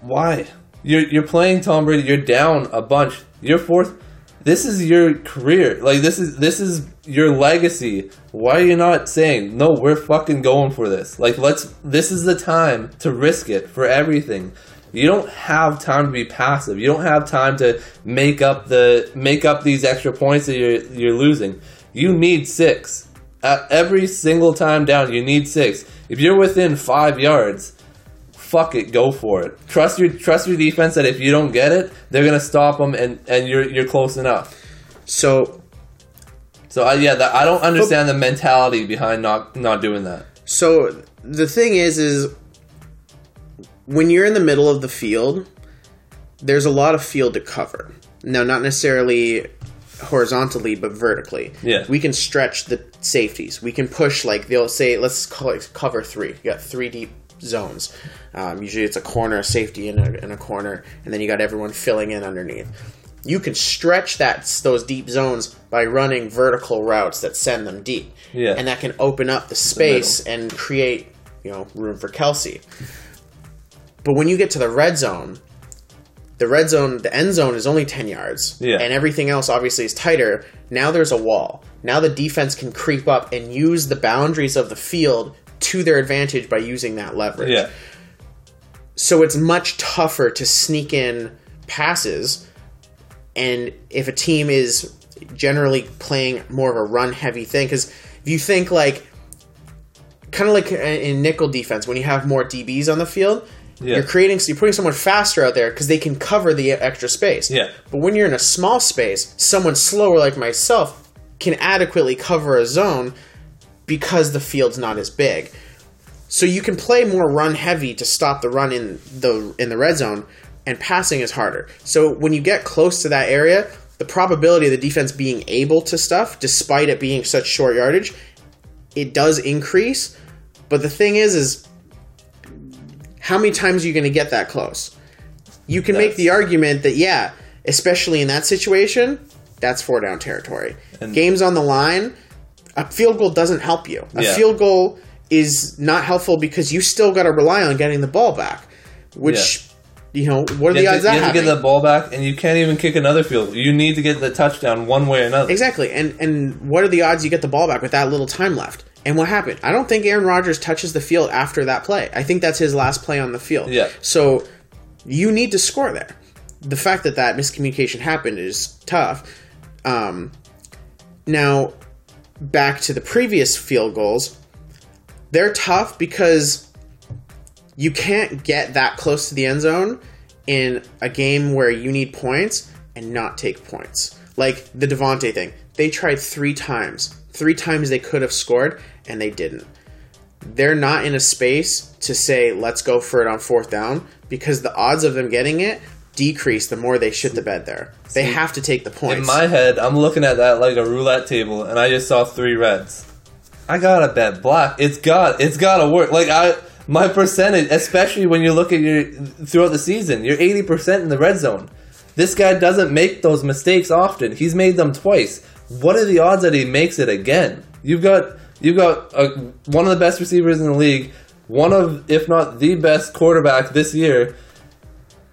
Speaker 2: why? You're you're playing Tom Brady. You're down a bunch. You're fourth. This is your career. Like this is this is your legacy. Why are you not saying no? We're fucking going for this. Like let's. This is the time to risk it for everything. You don't have time to be passive. You don't have time to make up the make up these extra points that you're you're losing. You need six. At every single time down, you need six. If you're within five yards, fuck it, go for it. Trust your trust your defense that if you don't get it, they're gonna stop them, and and you're you're close enough.
Speaker 1: so
Speaker 2: So I, yeah, that, I don't understand the mentality behind not not doing that.
Speaker 1: so the thing is is when you're in the middle of the field there's a lot of field to cover. Now, not necessarily horizontally, but vertically.
Speaker 2: Yeah.
Speaker 1: We can stretch the safeties. We can push, like, they'll say, let's call it cover three. You got three deep zones. Um, usually it's a corner, a safety in a, in a corner, and then you got everyone filling in underneath. You can stretch that those deep zones by running vertical routes that send them deep.
Speaker 2: Yeah.
Speaker 1: And that can open up the space and create, you know, room for Kelce. But when you get to the red zone, the red zone, the end zone is only 10 yards.
Speaker 2: Yeah.
Speaker 1: And everything else obviously is tighter. Now there's a wall. Now the defense can creep up and use the boundaries of the field to their advantage by using that leverage.
Speaker 2: Yeah.
Speaker 1: So it's much tougher to sneak in passes. And if a team is generally playing more of a run heavy thing, because if you think like, kind of like in nickel defense, when you have more DBs on the field,
Speaker 2: Yeah.
Speaker 1: you're creating, so you're putting someone faster out there because they can cover the extra space.
Speaker 2: Yeah.
Speaker 1: But when you're in a small space, someone slower like myself can adequately cover a zone because the field's not as big. So you can play more run heavy to stop the run in the in the red zone, and passing is harder. So when you get close to that area, the probability of the defense being able to stuff, despite it being such short yardage, it does increase. But the thing is, is how many times are you going to get that close? You can make the argument that yeah, especially in that situation, that's four down territory. Games on the line, a field goal doesn't help you. A
Speaker 2: Yeah.
Speaker 1: field goal is not helpful because you still got to rely on getting the ball back, which you know what are the odds
Speaker 2: to,
Speaker 1: that
Speaker 2: you have to get the ball back, and you can't even kick another field. You need to get the touchdown one way or another.
Speaker 1: Exactly, and and what are the odds you get the ball back with that little time left? And what happened? I don't think Aaron Rodgers touches the field after that play. I think that's his last play on the field.
Speaker 2: Yeah.
Speaker 1: So you need to score there. The fact that that miscommunication happened is tough. Um, now, back to the previous field goals, they're tough because you can't get that close to the end zone in a game where you need points and not take points. Like the Davante thing. They tried three times. Three times they could have scored and they didn't. They're not in a space to say, let's go for it on fourth down because the odds of them getting it decrease the more they shit the bed there. They have to take the points.
Speaker 2: In my head, I'm looking at that like a roulette table, and I just saw three reds. I gotta bet black. It's got. It's gotta work. Like I, my percentage, especially when you look at your throughout the season, you're 80 percent in the red zone. This guy doesn't make those mistakes often. He's made them twice. What are the odds that he makes it again? You've got you've got a, one of the best receivers in the league, one of if not the best quarterback this year,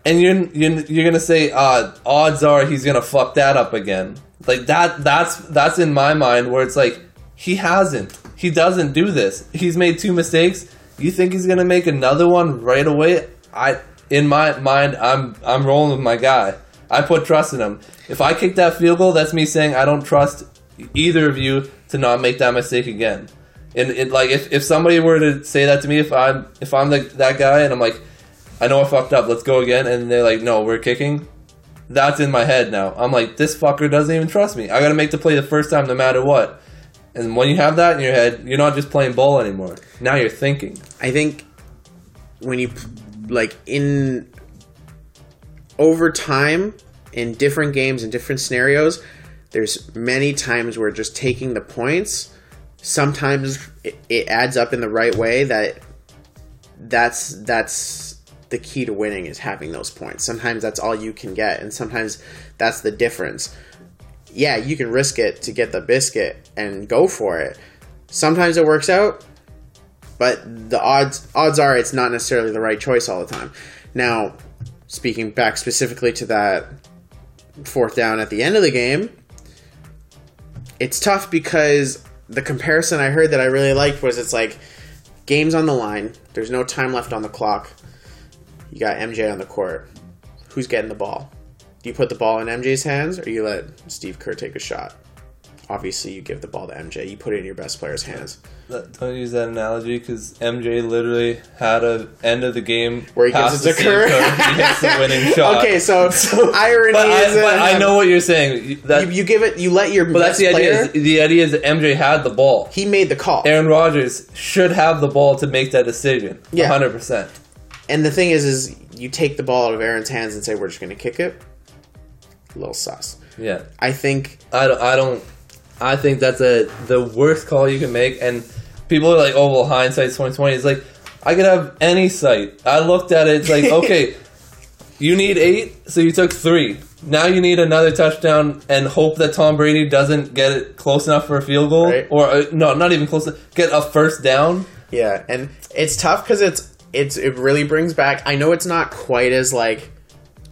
Speaker 2: and you're you're, you're gonna say uh, odds are he's gonna fuck that up again. Like that that's that's in my mind where it's like he hasn't. He doesn't do this. He's made two mistakes. You think he's gonna make another one right away? I in my mind I'm I'm rolling with my guy. I put trust in him. If I kick that field goal, that's me saying I don't trust either of you to not make that mistake again. And it like if, if somebody were to say that to me, if I'm if I'm the, that guy and I'm like, I know I fucked up, let's go again, and they're like, no, we're kicking. That's in my head now. I'm like, this fucker doesn't even trust me. I got to make the play the first time, no matter what. And when you have that in your head, you're not just playing ball anymore. Now you're thinking.
Speaker 1: I think when you like in over time in different games and different scenarios, there's many times where just taking the points sometimes it, it adds up in the right way that that's that's the key to winning is having those points. Sometimes that's all you can get and sometimes that's the difference. Yeah, you can risk it to get the biscuit and go for it. Sometimes it works out, but the odds odds are it's not necessarily the right choice all the time. Now, speaking back specifically to that fourth down at the end of the game, it's tough because the comparison I heard that I really liked was it's like games on the line, there's no time left on the clock. You got MJ on the court. Who's getting the ball? Do you put the ball in MJ's hands or you let Steve Kerr take a shot? Obviously, you give the ball to MJ. You put it in your best player's hands.
Speaker 2: Don't use that analogy because MJ literally had a end of the game
Speaker 1: Where he gives it to Kerr.
Speaker 2: He hits the winning shot.
Speaker 1: Okay, so, so irony
Speaker 2: but, I,
Speaker 1: is uh,
Speaker 2: but I know what you're saying. That,
Speaker 1: you, you give it. You let your
Speaker 2: but that's the
Speaker 1: player.
Speaker 2: idea. Is, the idea is that MJ had the ball.
Speaker 1: he made the call.
Speaker 2: Aaron Rodgers should have the ball to make that decision.
Speaker 1: Yeah.
Speaker 2: hundred percent.
Speaker 1: And the thing is, is you take the ball out of Aaron's hands and say we're just going to kick it. A little sus.
Speaker 2: Yeah.
Speaker 1: I think
Speaker 2: I don't. I don't. I think that's a the worst call you can make. And people are like, "Oh well, hindsight's twenty twenty. It's like I could have any sight. I looked at it. It's like okay, you need eight, so you took three. Now you need another touchdown and hope that Tom Brady doesn't get it close enough for a field goal,
Speaker 1: Right.
Speaker 2: or uh, no, not even close. To, get a first down.
Speaker 1: Yeah, and it's tough because it's it's it really brings back. I know it's not quite as like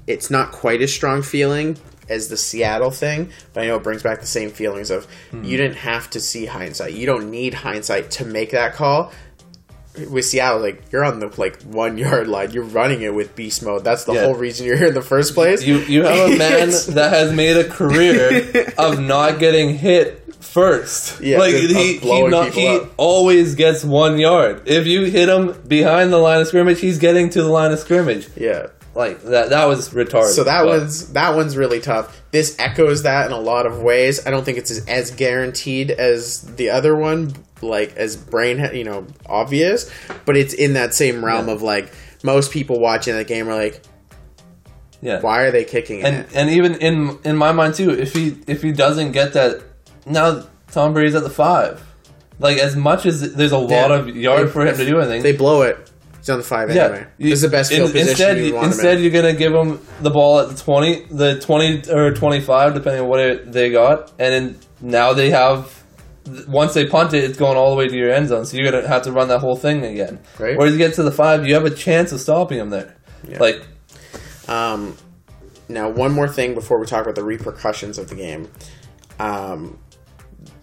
Speaker 1: it's not quite as strong feeling as the Seattle thing, but I know it brings back the same feelings of hmm. you didn't have to see hindsight. You don't need hindsight to make that call. With Seattle, like you're on the like one yard line, you're running it with beast mode. That's the
Speaker 2: Yeah.
Speaker 1: whole reason you're here in the first place.
Speaker 2: You you have a man that has made a career of not getting hit first.
Speaker 1: Yeah,
Speaker 2: like he he, not, he
Speaker 1: up.
Speaker 2: always gets one yard. If you hit him behind the line of scrimmage, he's getting to the line of scrimmage.
Speaker 1: yeah,
Speaker 2: Like that that was retarded.
Speaker 1: So that
Speaker 2: but-
Speaker 1: one's that one's really tough. This echoes that in a lot of ways. I don't think it's as, as guaranteed as the other one, like as brain, you know, obvious. But it's in that same realm
Speaker 2: Yeah.
Speaker 1: of like most people watching that game are like,
Speaker 2: yeah.
Speaker 1: why are they kicking it?
Speaker 2: And and even in in my mind too, if he if he doesn't get that now Tom Brady's at the five. Like as much as there's a lot
Speaker 1: Yeah.
Speaker 2: of yard for him to do anything.
Speaker 1: they blow it. He's on the five anyway. this is the best field
Speaker 2: in-
Speaker 1: position
Speaker 2: Instead,
Speaker 1: you
Speaker 2: you-
Speaker 1: want him
Speaker 2: instead
Speaker 1: in.
Speaker 2: you're gonna give him the ball at the twenty, the twenty or twenty-five, depending on what it, they got, and then now they have. Once they punt it, it's going all the way to your end zone, so you're gonna have to run that whole thing again.
Speaker 1: Right.
Speaker 2: Whereas you get to the five, you have a chance of stopping him there.
Speaker 1: Yeah.
Speaker 2: Like,
Speaker 1: Um, now, one more thing before we talk about the repercussions of the game. Um,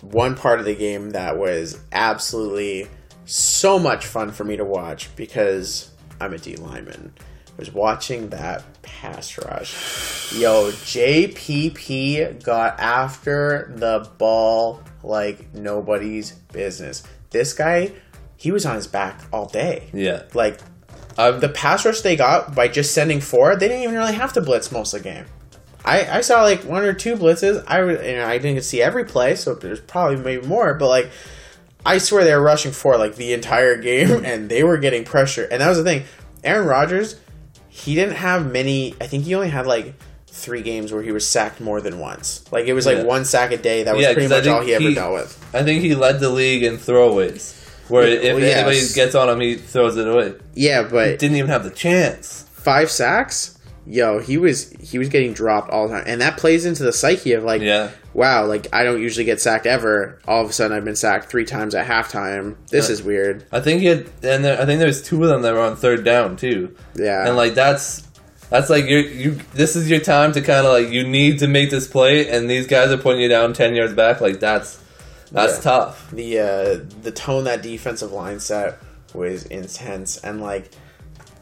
Speaker 1: one part of the game that was absolutely so much fun for me to watch because I'm a D lineman I was watching that pass rush. Yo, JPP got after the ball like nobody's business. This guy, he was on his back all day.
Speaker 2: yeah,
Speaker 1: Like
Speaker 2: I've
Speaker 1: the pass rush they got by just sending four, they didn't even really have to blitz most of the game. I, I saw like one or two blitzes. I would- you know I didn't see every play, so there's probably maybe more. But like, I swear they were rushing four like the entire game, and they were getting pressure. And that was the thing. Aaron Rodgers, he didn't have many. I think he only had like three games where he was sacked more than once. Like it was like
Speaker 2: Yeah.
Speaker 1: one sack a day. That was
Speaker 2: Yeah,
Speaker 1: pretty much all he ever
Speaker 2: he-
Speaker 1: dealt with.
Speaker 2: I think he led the league in throwaways, where
Speaker 1: Yeah,
Speaker 2: if
Speaker 1: well,
Speaker 2: anybody gets on him, he throws it away.
Speaker 1: Yeah, but
Speaker 2: Didn't even have the chance.
Speaker 1: five sacks yo he was he was getting dropped all the time and that plays into the psyche of like
Speaker 2: Yeah.
Speaker 1: Wow like i don't usually get sacked ever. All of a sudden i've been sacked three times at halftime. This is weird.
Speaker 2: I think it, and there, I think there's two of them that were on third down too.
Speaker 1: yeah.
Speaker 2: And like that's that's like you you this is your time to kind of like you need to make this play and these guys are putting you down 10 yards back. Like that's that's
Speaker 1: Yeah.
Speaker 2: tough.
Speaker 1: The uh the tone that defensive line set was intense and like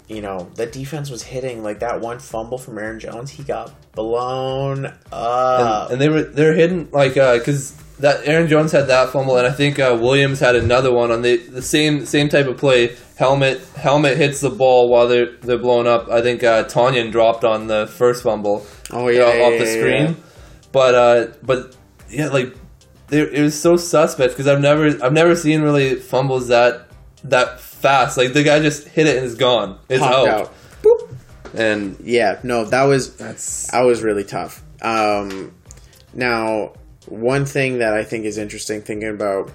Speaker 1: you know the defense was hitting like that one fumble from aaron jones he got blown up.
Speaker 2: and, and they were they're hidden like uh cuz that Aaron Jones had that fumble and I think uh, Williams had another one on the the same same type of play. Helmet helmet hits the ball while they're they're blown up. I think uh Tanyan dropped on the first fumble.
Speaker 1: Oh yeah,
Speaker 2: off
Speaker 1: yeah,
Speaker 2: the screen.
Speaker 1: yeah.
Speaker 2: but uh but yeah like it was so suspect because I've never I've never seen really fumbles that that fast like the guy just hit it and it's gone it's out,
Speaker 1: out.
Speaker 2: And
Speaker 1: yeah no that was
Speaker 2: that's
Speaker 1: That was really tough. Um, now, one thing that I think is interesting thinking about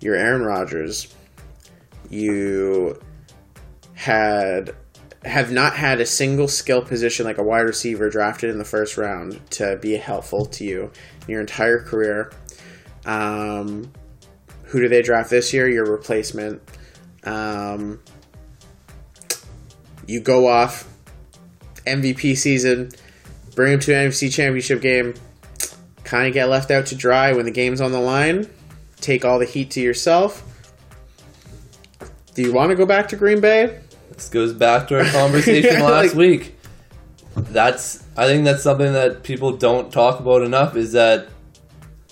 Speaker 1: your Aaron Rodgers, you had have not had a single skill position like a wide receiver drafted in the first round to be helpful to you in your entire career. Um, who do they draft this year? Your replacement. Um, you go off MVP season, bring him to an NFC Championship game, kind of get left out to dry when the game's on the line, take all the heat to yourself. Do you want to go back to Green Bay?
Speaker 2: This goes back to our conversation
Speaker 1: Yeah,
Speaker 2: last
Speaker 1: like-
Speaker 2: week. That's I think that's something that people don't talk about enough is that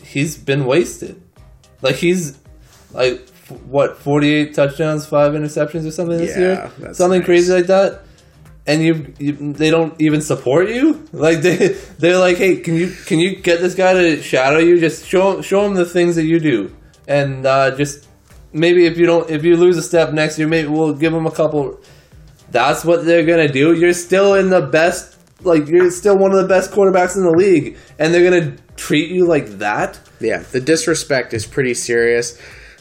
Speaker 2: he's been wasted. Like he's like what forty eight touchdowns, five interceptions or something this
Speaker 1: Yeah,
Speaker 2: year, something
Speaker 1: nice.
Speaker 2: crazy like that. And you, you, they don't even support you. Like they, they're like, hey, can you, can you get this guy to shadow you? Just show, show him the things that you do, and uh, just maybe if you don't, if you lose a step next year, maybe we'll give him a couple that's what they're gonna do, you're still in the best. Like you're still one of the best quarterbacks in the league, and they're gonna treat you like that.
Speaker 1: Yeah, the disrespect is pretty serious.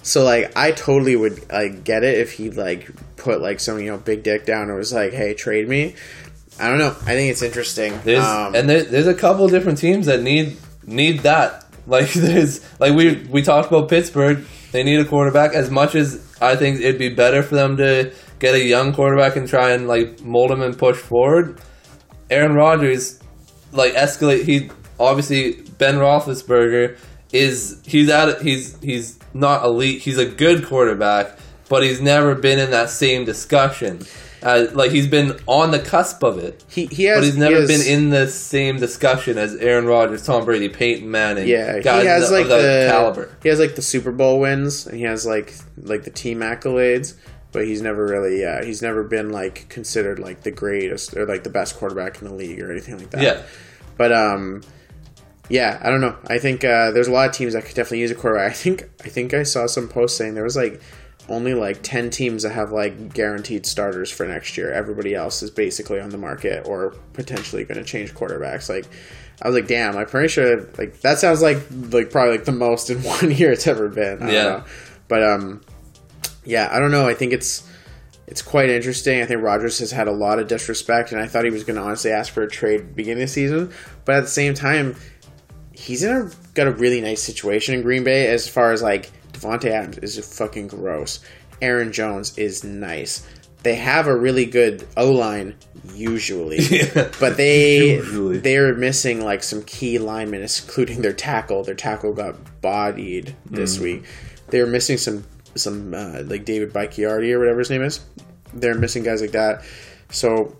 Speaker 1: So like, I totally would like get it if he like put like some you know big dick down and was like, "Hey, trade me." I don't know. I think it's interesting.
Speaker 2: There's
Speaker 1: Um,
Speaker 2: and there, there's a couple different teams that need need that. Like there's like we we talked about Pittsburgh. They need a quarterback as much as I think it'd be better for them to get a young quarterback and try and like mold him and push forward. Aaron Rodgers, like escalate. He obviously Ben Roethlisberger is he's at he's he's not elite. He's a good quarterback, but he's never been in that same discussion. Uh, like he's been on the cusp of it.
Speaker 1: he he has
Speaker 2: But he's
Speaker 1: he
Speaker 2: never
Speaker 1: has-
Speaker 2: been in the same discussion as Aaron Rodgers, Tom Brady, Peyton Manning.
Speaker 1: Yeah,
Speaker 2: guys
Speaker 1: he has
Speaker 2: of
Speaker 1: like the
Speaker 2: caliber.
Speaker 1: He has like the Super Bowl wins, and he has like like the team accolades, but he's never really yeah he's never been like considered like the greatest or like the best quarterback in the league or anything like that.
Speaker 2: Yeah,
Speaker 1: But um, yeah, I don't know. I think uh, there's a lot of teams that could definitely use a quarterback. I think I think I saw some posts saying there was like only like ten teams that have like guaranteed starters for next year. Everybody else is basically on the market or potentially going to change quarterbacks. Like I was like, damn, I'm pretty sure like that sounds like like probably like the most in one year it's ever been. I don't
Speaker 2: Yeah.
Speaker 1: know. But um, yeah, I don't know. I think it's it's quite interesting. I think Rodgers has had a lot of disrespect, and I thought he was going to honestly ask for a trade beginning of the season. But at the same time, he's in a got a really nice situation in Green Bay as far as like Davante Adams is fucking gross. Aaron Jones is nice. They have a really good O line usually,
Speaker 2: Yeah.
Speaker 1: but they
Speaker 2: Usually.
Speaker 1: they're missing like some key linemen, including their tackle. Their tackle got bodied this week. They're missing some some uh, like David Bakhtiari or whatever his name is. They're missing guys like that. So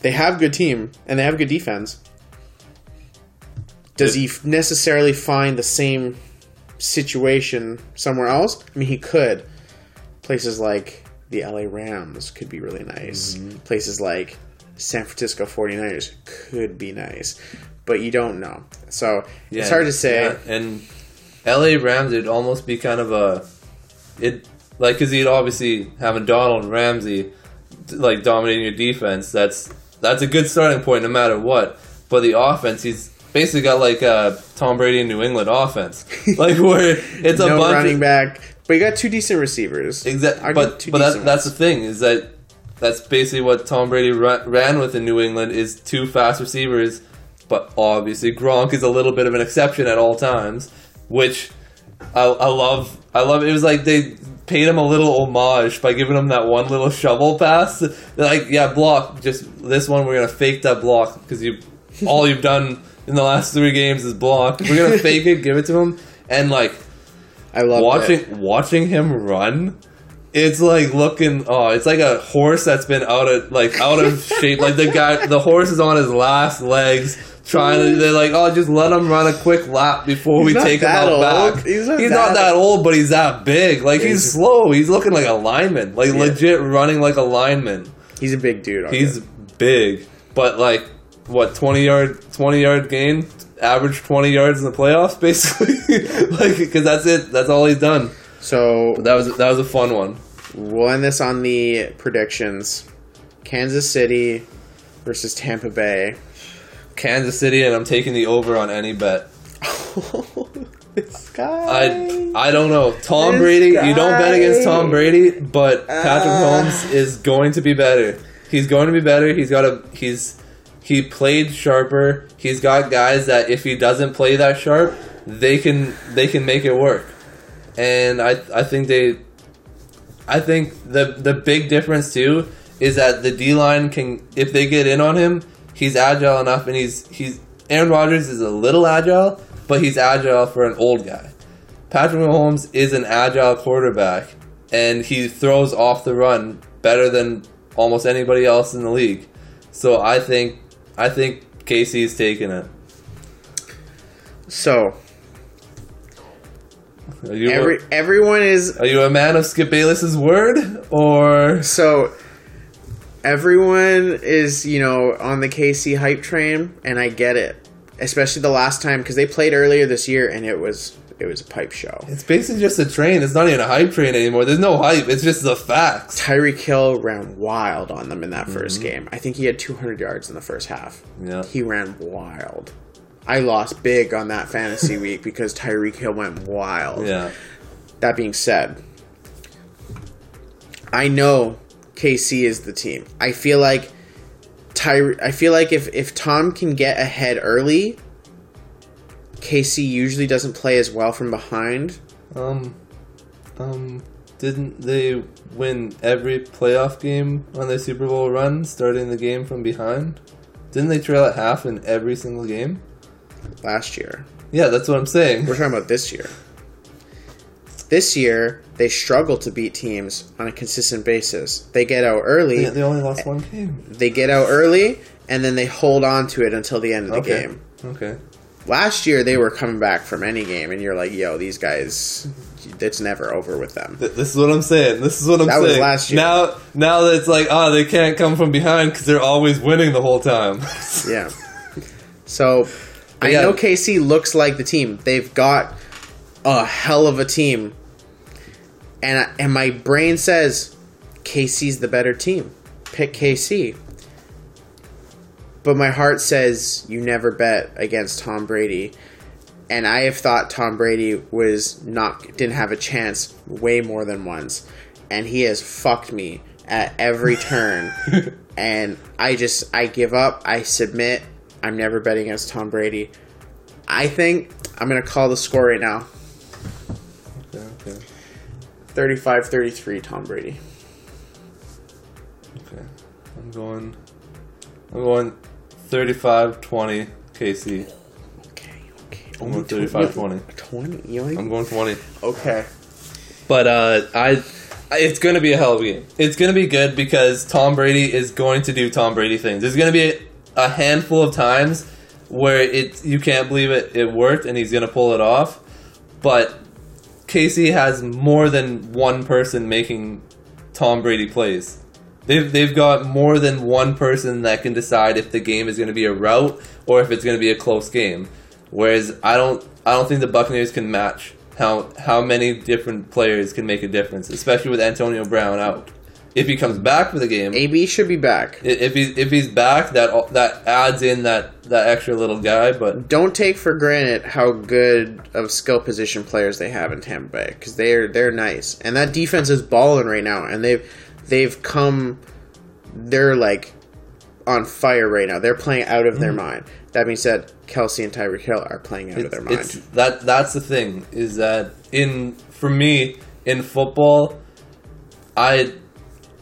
Speaker 1: they have good team and they have good defense. Does he necessarily find the same situation somewhere else? I mean, he could. Places like the LA Rams could be really nice. Mm-hmm. Places like San Francisco 49ers could be nice. But you don't know. So
Speaker 2: yeah,
Speaker 1: it's hard to say.
Speaker 2: yeah. And L.A. Rams, it'd almost be kind of a it like because he'd obviously have a Donald Ramsey like dominating your defense. That's that's a good starting point no matter what. But the offense, he's basically got like a Tom Brady in New England offense, like where it's a
Speaker 1: no
Speaker 2: bunch
Speaker 1: running
Speaker 2: of,
Speaker 1: back. But you got two decent receivers.
Speaker 2: Exactly, but but that, that's the thing is that that's basically what Tom Brady ra- ran with in New England is two fast receivers, but obviously Gronk is a little bit of an exception at all times, which I, I love. I love. It was like they paid him a little homage by giving him that one little shovel pass. They're like, yeah, block. Just this one, we're gonna fake that block because you all you've done in the last three games is blocked. We're gonna fake it, give it to him, and like
Speaker 1: I love
Speaker 2: watching
Speaker 1: it.
Speaker 2: watching him run it's like looking oh it's like a horse that's been out of like out of shape like the guy the horse is on his last legs trying to mm. they're like oh just let him run a quick lap before we
Speaker 1: He's not
Speaker 2: take him out
Speaker 1: old.
Speaker 2: back
Speaker 1: He's not
Speaker 2: not
Speaker 1: that-
Speaker 2: that old but he's that big like he's,
Speaker 1: He's-
Speaker 2: slow he's looking like a lineman like
Speaker 1: Yeah.
Speaker 2: legit running like a lineman
Speaker 1: He's a big dude.
Speaker 2: he's big but like what 20 yard 20 yard gain average 20 yards in the playoffs basically like because that's it that's all he's done
Speaker 1: so
Speaker 2: that was that was a fun one.
Speaker 1: we'll end this on the predictions. Kansas City versus Tampa Bay.
Speaker 2: Kansas City, and I'm taking the over on any bet.
Speaker 1: this
Speaker 2: I
Speaker 1: guy.
Speaker 2: I don't know. Tom
Speaker 1: This
Speaker 2: Brady, you don't bet against. Tom Brady, but Patrick
Speaker 1: Ah.
Speaker 2: Holmes is going to be better. He's going to be better. He's got a he's he played sharper. He's got guys that if he doesn't play that sharp, they can they can make it work. And I I think they I think the the big difference too is that the D line can if they get in on him, he's agile enough and he's he's Aaron Rodgers is a little agile, but he's agile for an old guy. Patrick Mahomes is an agile quarterback and he throws off the run better than almost anybody else in the league. So I think I think KC's taking it.
Speaker 1: So
Speaker 2: Are you,
Speaker 1: every everyone is
Speaker 2: are you a man of Skip Bayless's word or
Speaker 1: so everyone is you know on the KC hype train, and I get it. Especially the last time because they played earlier this year, and it was it was a pipe show.
Speaker 2: It's basically just a train. It's not even a hype train anymore. There's no hype. It's just the facts.
Speaker 1: Tyreek Hill ran wild on them in that 1st mm-hmm. game. I think he had 200 yards in the first half.
Speaker 2: Yeah.
Speaker 1: He ran wild. I lost big on that fantasy week because Tyreek Hill went wild.
Speaker 2: Yeah.
Speaker 1: That being said, I know KC is the team. I feel like Ty I feel like if if Tom can get ahead early, KC usually doesn't play as well from behind.
Speaker 2: Um, um, didn't they win every playoff game on their Super Bowl run, starting the game from behind? Didn't they trail at half in every single game?
Speaker 1: last year.
Speaker 2: Yeah, that's what I'm saying.
Speaker 1: We're talking about this year. This year, they struggle to beat teams on a consistent basis. They get out early,
Speaker 2: Yeah, they only lost one game.
Speaker 1: they get out early, and then they hold on to it until the end of the
Speaker 2: Okay.
Speaker 1: game.
Speaker 2: Okay.
Speaker 1: Last year, they were coming back from any game, and you're like, yo, these guys, it's never over with them.
Speaker 2: Th- This is what I'm saying. This is what I'm
Speaker 1: That
Speaker 2: saying.
Speaker 1: was last year.
Speaker 2: Now, now that it's like, oh, they can't come from behind because they're always winning the whole time.
Speaker 1: Yeah. So, I
Speaker 2: Yeah.
Speaker 1: know KC looks like the team. They've got a hell of a team, and I, and my brain says KC's the better team. Pick KC. But my heart says you never bet against Tom Brady. And I have thought Tom Brady was not didn't have a chance way more than once. And he has fucked me at every turn. and I just I give up, I submit. I'm never betting against Tom Brady. I think I'm gonna call the score right now.
Speaker 2: okay, okay,
Speaker 1: 35-33 Tom Brady.
Speaker 2: okay. I'm going. I'm going 35-20 KC.
Speaker 1: Okay, okay.
Speaker 2: I'm going
Speaker 1: Only
Speaker 2: 35-20.
Speaker 1: 20. You like?
Speaker 2: I'm going 20.
Speaker 1: okay.
Speaker 2: But uh, I, it's going to be a hell of a game. It's going to be good because Tom Brady is going to do Tom Brady things. There's going to be a, a handful of times where it you can't believe it it worked and he's going to pull it off. But KC has more than one person making Tom Brady plays. They've, they've got more than one person that can decide if the game is going to be a route or if it's going to be a close game. Whereas I don't I don't think the Buccaneers can match how how many different players can make a difference, especially with Antonio Brown out. If he comes back for the game,
Speaker 1: AB should be back.
Speaker 2: if he's if he's back, that that adds in that that extra little guy. But
Speaker 1: Don't take for granted how good of skill position players they have in Tampa Bay because they're they're nice and that defense is balling right now and they've they've come they're like on fire right now. They're playing out of their mm. mind. That being said, Kelce and Tyreek Hill are playing out of their mind.
Speaker 2: it's that that's the thing is that in for me in football, I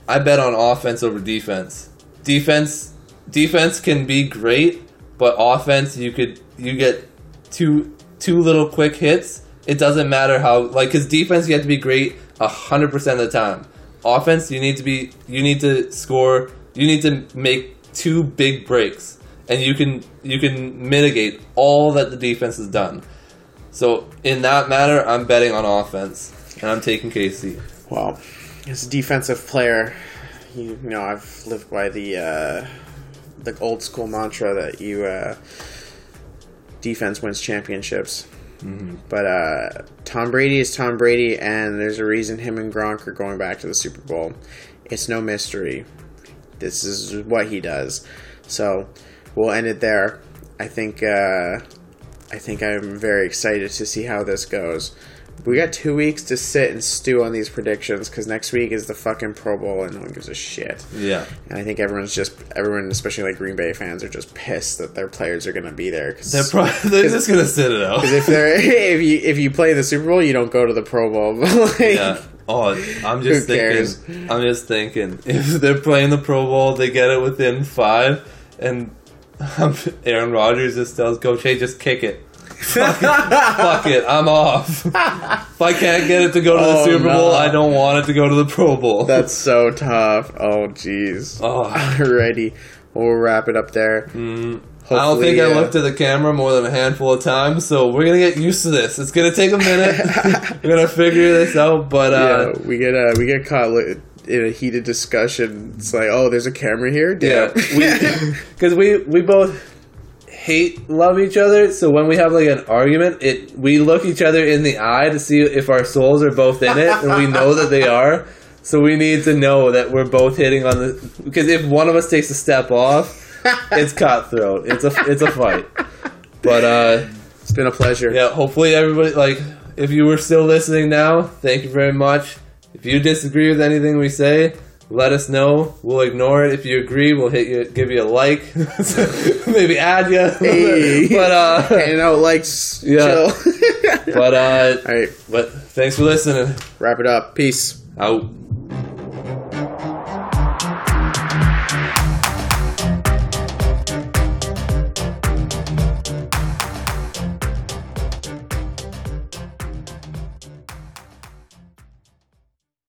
Speaker 2: I bet on offense over defense. Defense defense can be great, but offense you could you get two two little quick hits. It doesn't matter how like because defense you have to be great hundred percent of the time. Offense you need to be you need to score. You need to make two big breaks, and you can you can mitigate all that the defense has done. So in that matter, I'm betting on offense, and I'm taking KC.
Speaker 1: Well, as a defensive player, you, you know I've lived by the uh, the old school mantra that you uh, defense wins championships. But uh, Tom Brady is Tom Brady, and there's a reason him and Gronk are going back to the Super Bowl. It's no mystery. This is what he does. So we'll end it there. I think uh, I think I'm very excited to see how this goes. We got two weeks to sit and stew on these predictions because next week is the fucking Pro Bowl and no one gives a shit.
Speaker 2: Yeah,
Speaker 1: And I think everyone's just everyone, especially like Green Bay fans, are just pissed that their players are going to be there. Cause,
Speaker 2: they're probably they're just gonna sit it out.
Speaker 1: 'cause if they're if you if you play the Super Bowl, you don't go to the Pro Bowl. Like,
Speaker 2: Yeah. Oh, I'm just
Speaker 1: Who cares?
Speaker 2: thinking. I'm just thinking. If they're playing the Pro Bowl, they get it within five, and Aaron Rodgers just tells Coach, "Hey, just kick it. Fuck it. Fuck it. I'm off. if I can't get it to go to the
Speaker 1: Oh,
Speaker 2: Super Bowl,
Speaker 1: no.
Speaker 2: I don't want it to go to the Pro Bowl.
Speaker 1: that's so tough. Oh jeez.
Speaker 2: oh,
Speaker 1: Alrighty, we'll wrap it up there.
Speaker 2: I don't think I
Speaker 1: uh,
Speaker 2: looked at the camera more than a handful of times, so we're gonna get used to this. It's gonna take a minute. we're gonna figure this out, but uh,
Speaker 1: yeah, we get uh, we get caught li- in a heated discussion. It's like, oh, there's a camera here.
Speaker 2: Yeah,
Speaker 1: Damn.
Speaker 2: because we, we both hate love each other. So when we have like an argument, it we look each other in the eye to see if our souls are both in it, and we know that they are. So we need to know that we're both hitting on the because if one of us takes a step off, it's cutthroat. It's a it's a fight. But uh,
Speaker 1: It's been a pleasure.
Speaker 2: yeah, hopefully everybody like if you were still listening now, thank you very much. If you disagree with anything we say, let us know. We'll ignore it. If you agree, we'll hit you, give you a like, maybe add you.
Speaker 1: Hey.
Speaker 2: but uh,
Speaker 1: You know, like, s-
Speaker 2: Yeah.
Speaker 1: chill.
Speaker 2: but uh,
Speaker 1: All right,
Speaker 2: but thanks for listening.
Speaker 1: wrap it up. Peace.
Speaker 2: Out.